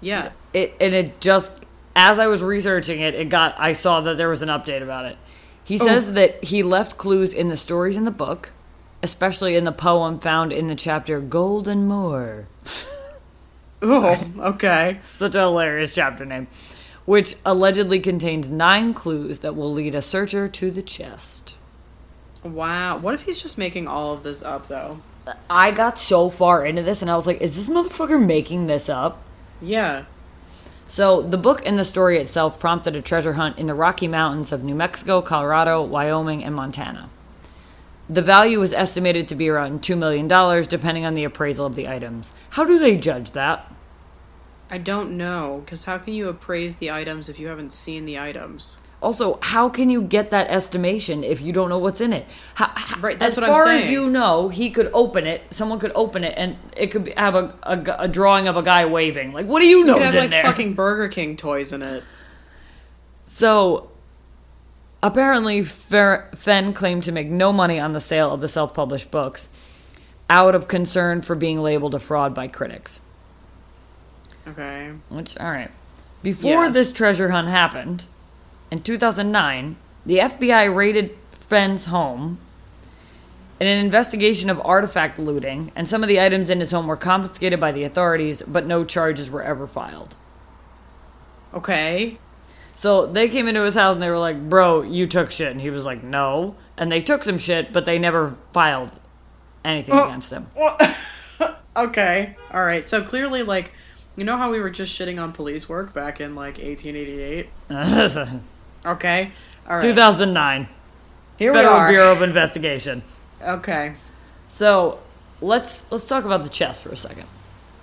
Yeah. It, and it just, as I was researching it, it got, I saw that there was an update about it. He oh. says that he left clues in the stories in the book, especially in the poem found in the chapter Gold and More. <laughs> Oh, okay. Such a hilarious chapter name. Which allegedly contains nine clues that will lead a searcher to the chest. Wow. What if he's just making all of this up, though? I got so far into this and I was like, is this motherfucker making this up? Yeah. So, the book and the story itself prompted a treasure hunt in the Rocky Mountains of New Mexico, Colorado, Wyoming, and Montana. The value was estimated to be around $2 million, depending on the appraisal of the items. How do they judge that? I don't know, because how can you appraise the items if you haven't seen the items? Also, how can you get that estimation if you don't know what's in it? How, how- Right, that's as what I'm far as you know, he could open it. Someone could open it, and it could have a, a, a drawing of a guy waving. Like, what do you know It is had in like there? fucking Burger King toys in it. So, apparently, Fer- Fenn claimed to make no money on the sale of the self-published books, out of concern for being labeled a fraud by critics. Okay. Which, all right. Before Yeah. this treasure hunt happened, in 2009, the FBI raided Fenn's home in an investigation of artifact looting, and some of the items in his home were confiscated by the authorities, but no charges were ever filed. Okay. So they came into his house and they were like, Bro, you took shit. And he was like, No. And they took some shit, but they never filed anything Oh. against him. Well, <laughs> okay. All right. So clearly, like, you know how we were just shitting on police work back in like 1888? <laughs> Okay. All right. 2009. Here we Federal are. Bureau of Investigation. Okay. So let's let's talk about the chest for a second.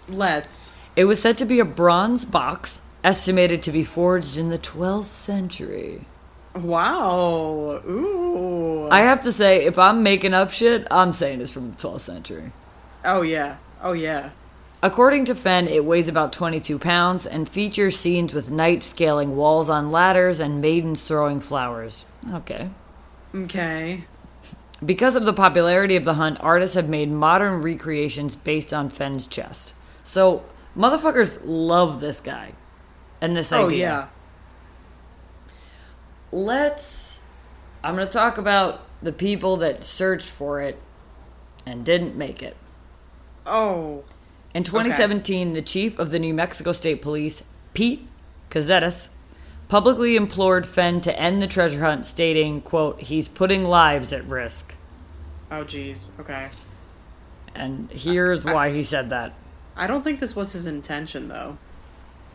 Let's. It was said to be a bronze box, estimated to be forged in the 12th century. Wow. Ooh. I have to say, if I'm making up shit, I'm saying it's from the 12th century. oh yeah. Oh yeah. According to Fenn, it weighs about 22 pounds and features scenes with knights scaling walls on ladders and maidens throwing flowers. Okay. Okay. Because of the popularity of the hunt, artists have made modern recreations based on Fenn's chest. So, motherfuckers love this guy and this idea. Oh idea. yeah. Let's. I'm going to talk about the people that searched for it and didn't make it. Oh. In 2017, the chief of the New Mexico State Police, Pete Kassetas, publicly implored Fenn to end the treasure hunt, stating, quote, he's putting lives at risk. Oh jeez. Okay. And here's why he said that. I don't think this was his intention though.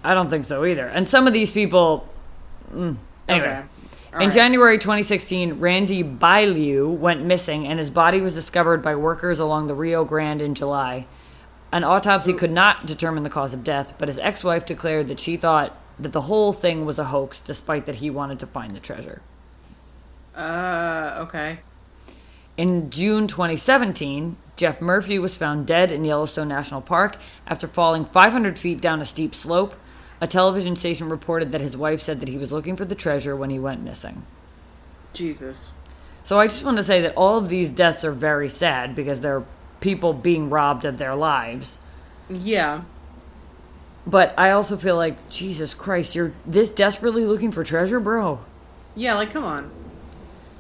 I don't think so either. And some of these people. Mm, anyway. Okay. All In right. January 2016, Randy Bilyeu went missing and his body was discovered by workers along the Rio Grande in July. An autopsy could not determine the cause of death, but his ex wife declared that she thought that the whole thing was a hoax despite that he wanted to find the treasure. Uh. Okay. In June 2017, Jeff Murphy was found dead in Yellowstone National Park after falling 500 feet down a steep slope. A television station reported that his wife said that he was looking for the treasure when he went missing. Jesus. So I just want to say that all of these deaths are very sad because they're people being robbed of their lives. Yeah. But I also feel like Jesus Christ, you're this desperately looking for treasure, bro. Yeah. Like, come on.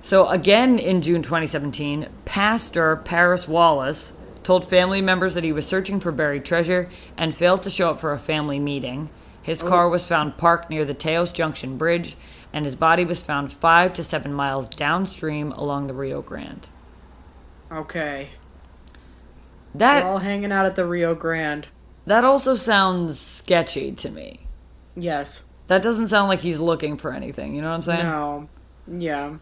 So again in June 2017, Pastor Paris Wallace told family members that he was searching for buried treasure and failed to show up for a family meeting. His oh. car was found parked near the Taos Junction Bridge, and his body was found five to seven miles downstream along the Rio Grande. Okay. That We're all hanging out at the Rio Grande. that also sounds sketchy to me. Yes. That doesn't sound like he's looking for anything. You know what I'm saying? No. Yeah.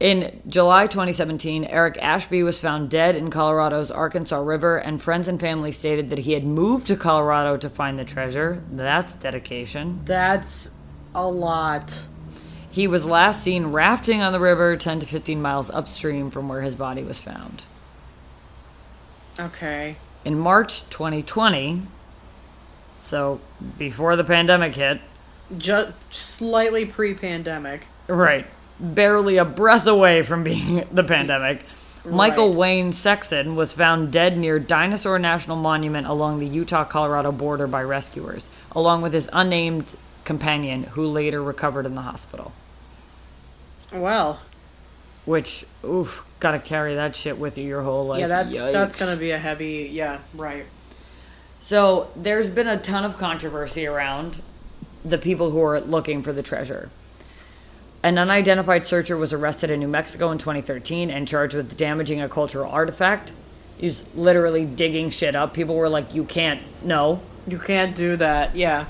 In July 2017, Eric Ashby was found dead in Colorado's Arkansas River, and friends and family stated that he had moved to Colorado to find the treasure. That's dedication. That's a lot. He was last seen rafting on the river 10 to 15 miles upstream from where his body was found. Okay. In March 2020, so before the pandemic hit, Just slightly pre-pandemic. right, barely a breath away from being <laughs> the pandemic, Michael Right. Wayne Sexton was found dead near Dinosaur National Monument along the Utah Colorado border by rescuers, along with his unnamed companion, who later recovered in the hospital. Well, Which, oof, gotta carry that shit with you your whole life. yeah, that's that's gonna be a heavy. Yeah, right. So there's been a ton of controversy around the people who are looking for the treasure. An unidentified searcher was arrested in New Mexico in 2013 and charged with damaging a cultural artifact. He was literally digging shit up. People were like, "You can't no, You can't do that. Yeah.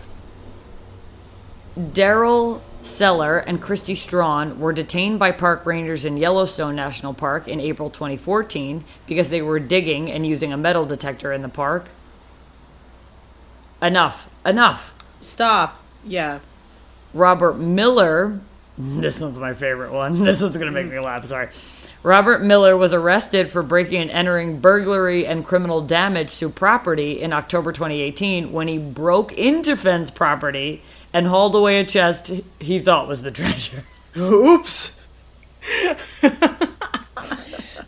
Daryl Seller and Christy Strawn were detained by park rangers in Yellowstone National Park in April 2014 because they were digging and using a metal detector in the park. Enough. Enough. Stop. Yeah. Robert Miller, this one's my favorite one. <laughs> This one's going to make me mm-hmm. laugh, sorry. Robert Miller was arrested for breaking and entering burglary and criminal damage to property in October 2018 when he broke into Fenn's property and hauled away a chest he thought was the treasure. Oops. <laughs>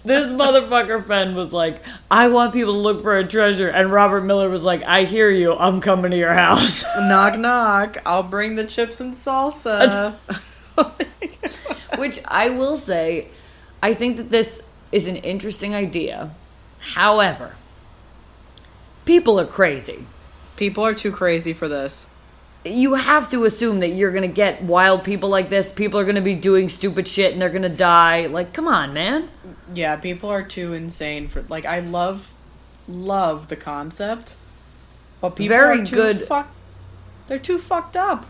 This motherfucker Fenn was like, I want people to look for a treasure. And Robert Miller was like, I hear you. I'm coming to your house. <laughs> knock knock. I'll bring the chips and salsa. <laughs> Which I will say, I think that this is an interesting idea. However, people are crazy. People are too crazy for this. You have to assume that you're going to get wild people like this. People are going to be doing stupid shit and they're going to die. Like, come on, man. Yeah, people are too insane for like I love love the concept. But people Very are too good- fuck They're too fucked up.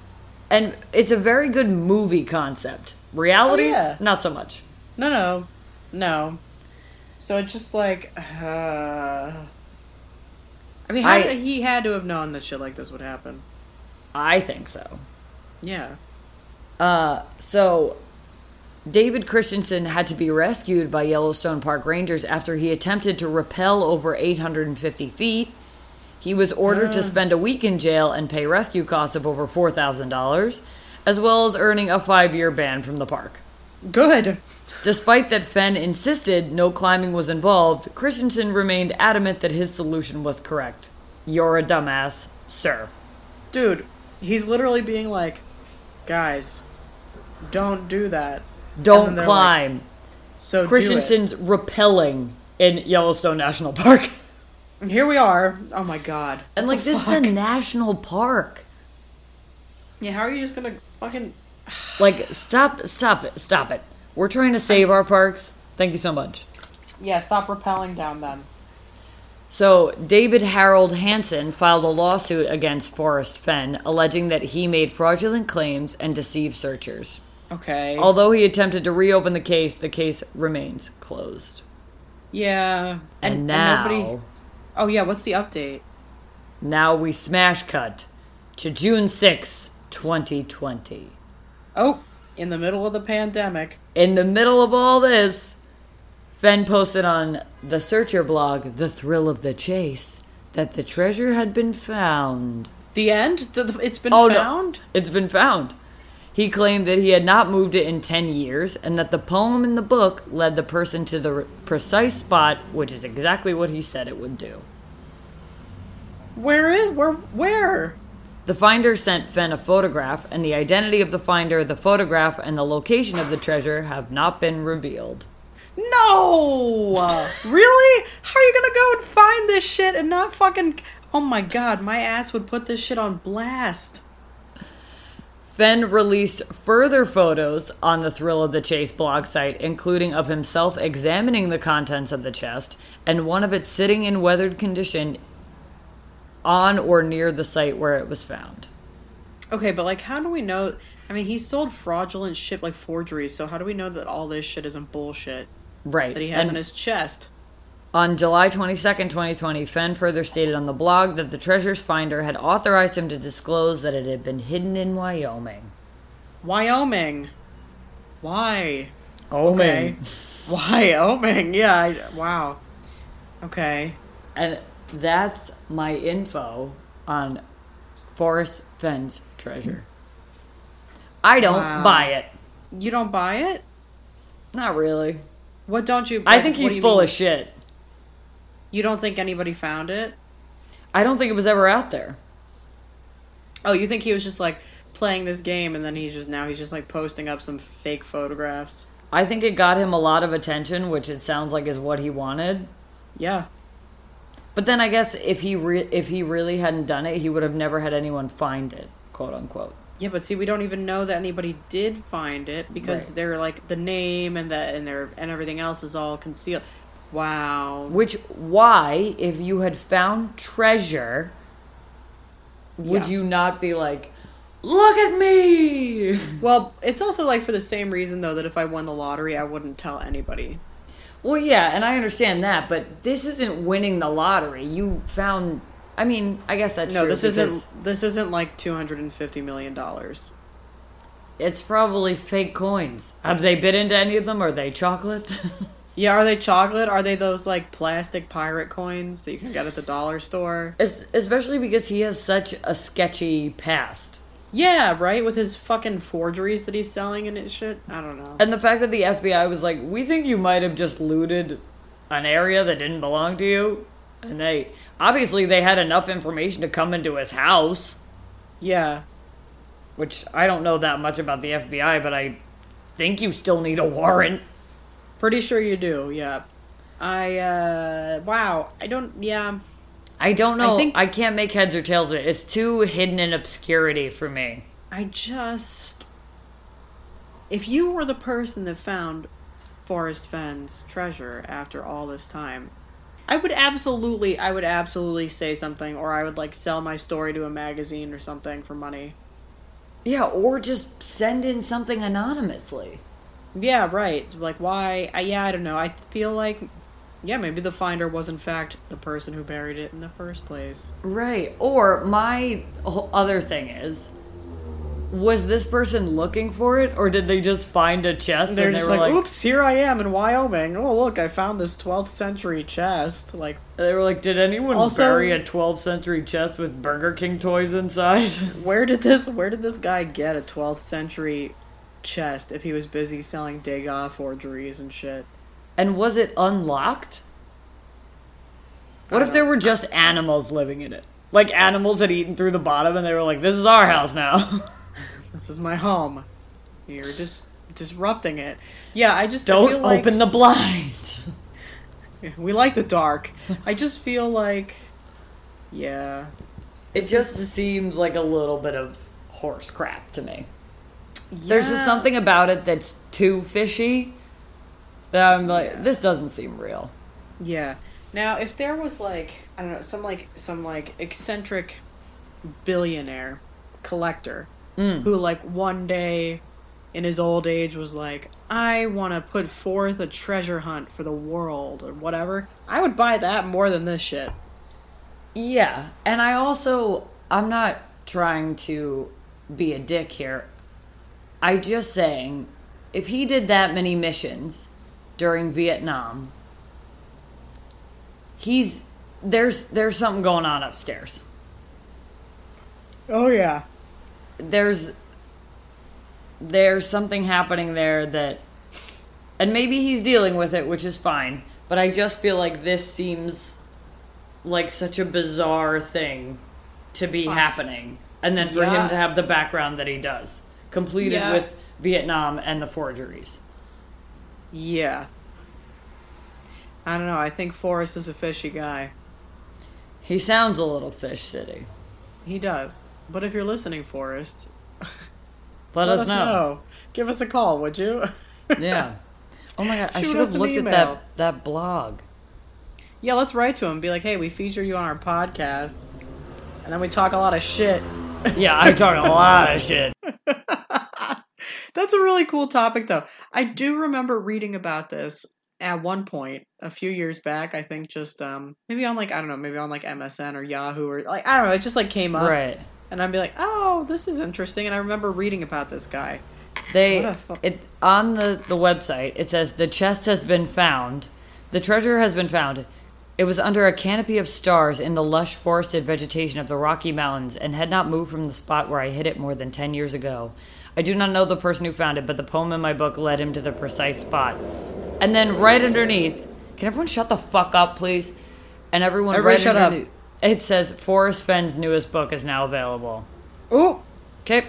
And it's a very good movie concept. Reality, Oh, yeah. not so much. No, no. No. So it's just like uh I mean, how I- he had to have known that shit like this would happen. I think so. Yeah. Uh, so David Christensen had to be rescued by Yellowstone Park Rangers after he attempted to rappel over 850 feet. He was ordered to spend a week in jail and pay rescue costs of over $4,000, as well as earning a five year ban from the park. Good. Despite that Fenn insisted no climbing was involved, Christensen remained adamant that his solution was correct. You're a dumbass, sir. Dude, he's literally being like, guys, don't do that. Don't then they're climb. So do Christensen's rappelling in Yellowstone National Park. <laughs> Here we are. Oh my god. And like this is a national park. Yeah, how are you just gonna fucking <sighs> Like stop stop it. Stop it. We're trying to save our parks. Thank you so much. Yeah, stop rappelling down them. So, David Harold Hansen filed a lawsuit against Forrest Fenn alleging that he made fraudulent claims and deceived searchers. Okay. Although he attempted to reopen the case, the case remains closed. yeah. And, now nobody Oh yeah, what's the update? now we smash cut to June sixth, 2020. Oh, in the middle of the pandemic. In the middle of all this, Fenn posted on the Searcher blog, The Thrill of the Chase, that the treasure had been found. The end? The, the- it's been Oh, no. found? It's been found. He claimed that he had not moved it in 10 years and that the poem in the book led the person to the precise spot, which is exactly what he said it would do. Where is where where? The finder sent Fenn a photograph, and the identity of the finder, the photograph, and the location of the treasure have not been revealed. No! really? How are you gonna go and find this shit and not fucking Oh my god, my ass would put this shit on blast. Fenn released further photos on the Thrill of the Chase blog site, including of himself examining the contents of the chest and one of it sitting in weathered condition on or near the site where it was found. Okay, but like, how do we know? I mean, he sold fraudulent shit like forgeries. So how do we know that all this shit isn't bullshit Right. that he has And in his chest? On July 22nd, 2020, Fenn further stated on the blog that the treasure's finder had authorized him to disclose that it had been hidden in Wyoming. Wyoming. Why? Wyoming. <laughs> Wyoming. Yeah. I, wow. Okay. And that's my info on Forrest Fenn's treasure. I don't Wow. buy it. You don't buy it? Not really. What don't you? I think he's full mean? of shit. You don't think anybody found it? I don't think it was ever out there. Oh, you think he was just like playing this game and then he's just now he's just like posting up some fake photographs? I think it got him a lot of attention, which it sounds like is what he wanted. Yeah. But then I guess if he re- if he really hadn't done it, he would have never had anyone find it, quote unquote. Yeah, but see, we don't even know that anybody did find it because Right. they're like the name and the and their and everything else is all concealed. Wow. Which why, if you had found treasure, would Yeah. you not be like, "Look at me"? <laughs> Well, it's also like for the same reason though that if I won the lottery, I wouldn't tell anybody. Well, yeah, and I understand that, but this isn't winning the lottery. You found. I mean, I guess that's No, this isn't this isn't like two hundred and fifty million dollars. It's probably fake coins. Have they bit into any of them? Are they chocolate? <laughs> Yeah, are they chocolate? Are they those like plastic pirate coins that you can get at the dollar store? Es- Especially because he has such a sketchy past. Yeah, right. With his fucking forgeries that he's selling and shit. I don't know. And the fact that the FBI was like, we think you might have just looted an area that didn't belong to you. And they, obviously, they had enough information to come into his house, Yeah, which I don't know that much about the FBI, but I think you still need a warrant. pretty sure you do. Yeah. I uh wow. I don't. Yeah. I don't know. I, think- can't make heads or tails of it. It's too hidden in obscurity for me. I just. If you were the person that found Forrest Fenn's treasure after all this time, I would absolutely, I would absolutely say something, or I would like sell my story to a magazine or something for money. Yeah, or just send in something anonymously. Yeah, right. Like, why? I, yeah, I don't know. I feel like, yeah, maybe the finder was in fact the person who buried it in the first place. Right. Or my other thing is, was this person looking for it, or did they just find a chest They're and they just were like, like, oops, here I am in Wyoming. Oh, look, I found this 12th century chest. Like, they were like, did anyone Also- bury a 12th century chest with Burger King toys inside? <laughs> where did this, where did this guy get a 12th century chest if he was busy selling Degas forgeries and shit? and was it unlocked? What if there were just animals living in it? Like animals had eaten through the bottom, and they were like, "This is our house now." <laughs> This is my home. You're just disrupting it. Yeah, I just I feel Don't like- open the blinds. <laughs> We like the dark. I just feel like, yeah, It just is- seems like a little bit of horse crap to me. There's just something about it that's too fishy that I'm like, Yeah. this doesn't seem real. Yeah. Now, if there was like I don't know some like some like eccentric billionaire collector Mm. who like one day in his old age was like, I want to put forth a treasure hunt for the world or whatever, I would buy that more than this shit. Yeah, and I also I'm not trying to be a dick here. I just saying if he did that many missions during Vietnam, he's there's there's something going on upstairs. Oh yeah. There's there's something happening there that and maybe he's dealing with it, which is fine, but I just feel like this seems like such a bizarre thing to be Ah. happening. And then for Yeah. him to have the background that he does, completed Yeah. with Vietnam and the forgeries. Yeah. I don't know. I think Forrest is a fishy guy. He sounds a little fish city. He does. But if you're listening, Forrest, <laughs> Let, us, know. Give us a call, would you? Yeah. <laughs> Oh my god, I should us have looked at email. that that blog. Yeah, let's write to him. Be like, hey, we feature you on our podcast, and then we talk a lot of shit. Yeah, I talk a lot of shit. <laughs> That's a really cool topic, though. I do remember reading about this at one point a few years back. I think just um maybe on like I don't know, maybe on like MSN or Yahoo or like I don't know. It just like came up, Right. And I'd be like, oh, this is interesting. And I remember reading about this guy. They fu- it on the the website. It says the chest has been found. The treasure has been found. It was under a canopy of stars in the lush forested vegetation of the Rocky Mountains and had not moved from the spot where I hid it more than 10 years ago. I do not know the person who found it, but the poem in my book led him to the precise spot. And then right underneath, can everyone shut the fuck up, please? And everyone Everybody right shut up. It says Forrest Fenn's newest book is now available. Oh, Okay.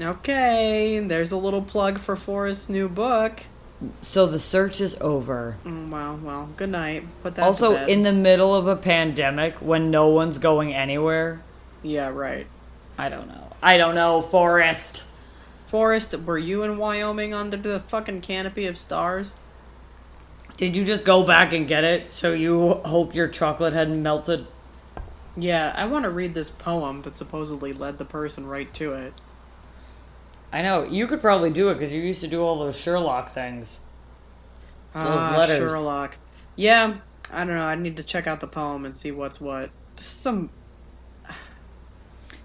okay. There's a little plug for Forrest's new book. So the search is over. Mm, oh, wow, well, good night. Put that also, in the middle of a pandemic when no one's going anywhere, yeah, right. I don't know. I don't know, Forrest. Forrest, were you in Wyoming under the fucking canopy of stars? Did you just go back and get it so you hope your chocolate hadn't melted? Yeah, I want to read this poem that supposedly led the person right to it. I know. You could probably do it because you used to do all those Sherlock things. Those Ah, letters. Sherlock. Yeah, I don't know. I need to check out the poem and see what's what. Some.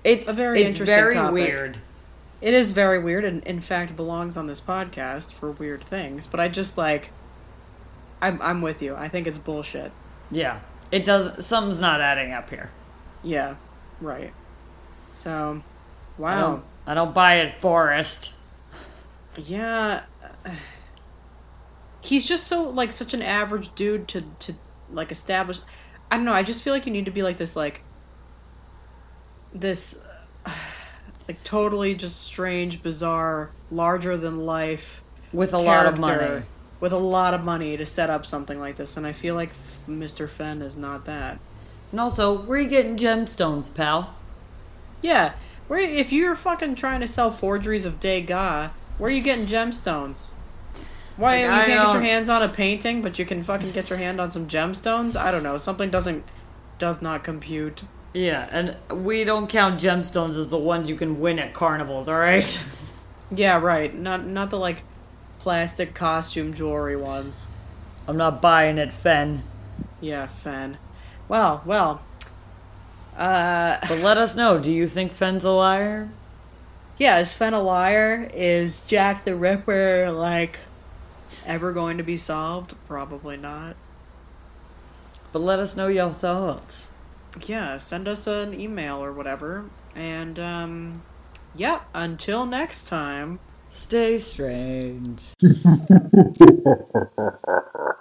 It's A very it's interesting very topic. weird. It is very weird, and in fact belongs on this podcast for weird things. But I just like. I'm I'm with you. I think it's bullshit. Yeah. It does something's not adding up here. Yeah, right. So, I wow. don't, I don't buy it, Forrest. Yeah. <sighs> He's just so like such an average dude to to like establish I don't know, I just feel like you need to be like this like this <sighs> like totally just strange, bizarre, larger than life With a lot of money. With a lot of money to set up something like this and I feel like Mr. Fenn is not that. And also, where are you getting gemstones, pal? Yeah, where if you're fucking trying to sell forgeries of Degas, where are you getting gemstones? Why Like, you can't get your hands on a painting, but you can fucking get your hand on some gemstones? I don't know. Something doesn't does not compute. Yeah, and we don't count gemstones as the ones you can win at carnivals, alright? <laughs> Yeah, right. Not not the like plastic costume jewelry ones. I'm not buying it, Fenn. Yeah, Fenn. Well, well. Uh, <laughs> But let us know, do you think Fenn's a liar? yeah. Is Fenn a liar? Is Jack the Ripper like ever going to be solved? Probably not. But let us know your thoughts. yeah, send us an email or whatever. And um yeah, until next time. Stay strange. <laughs>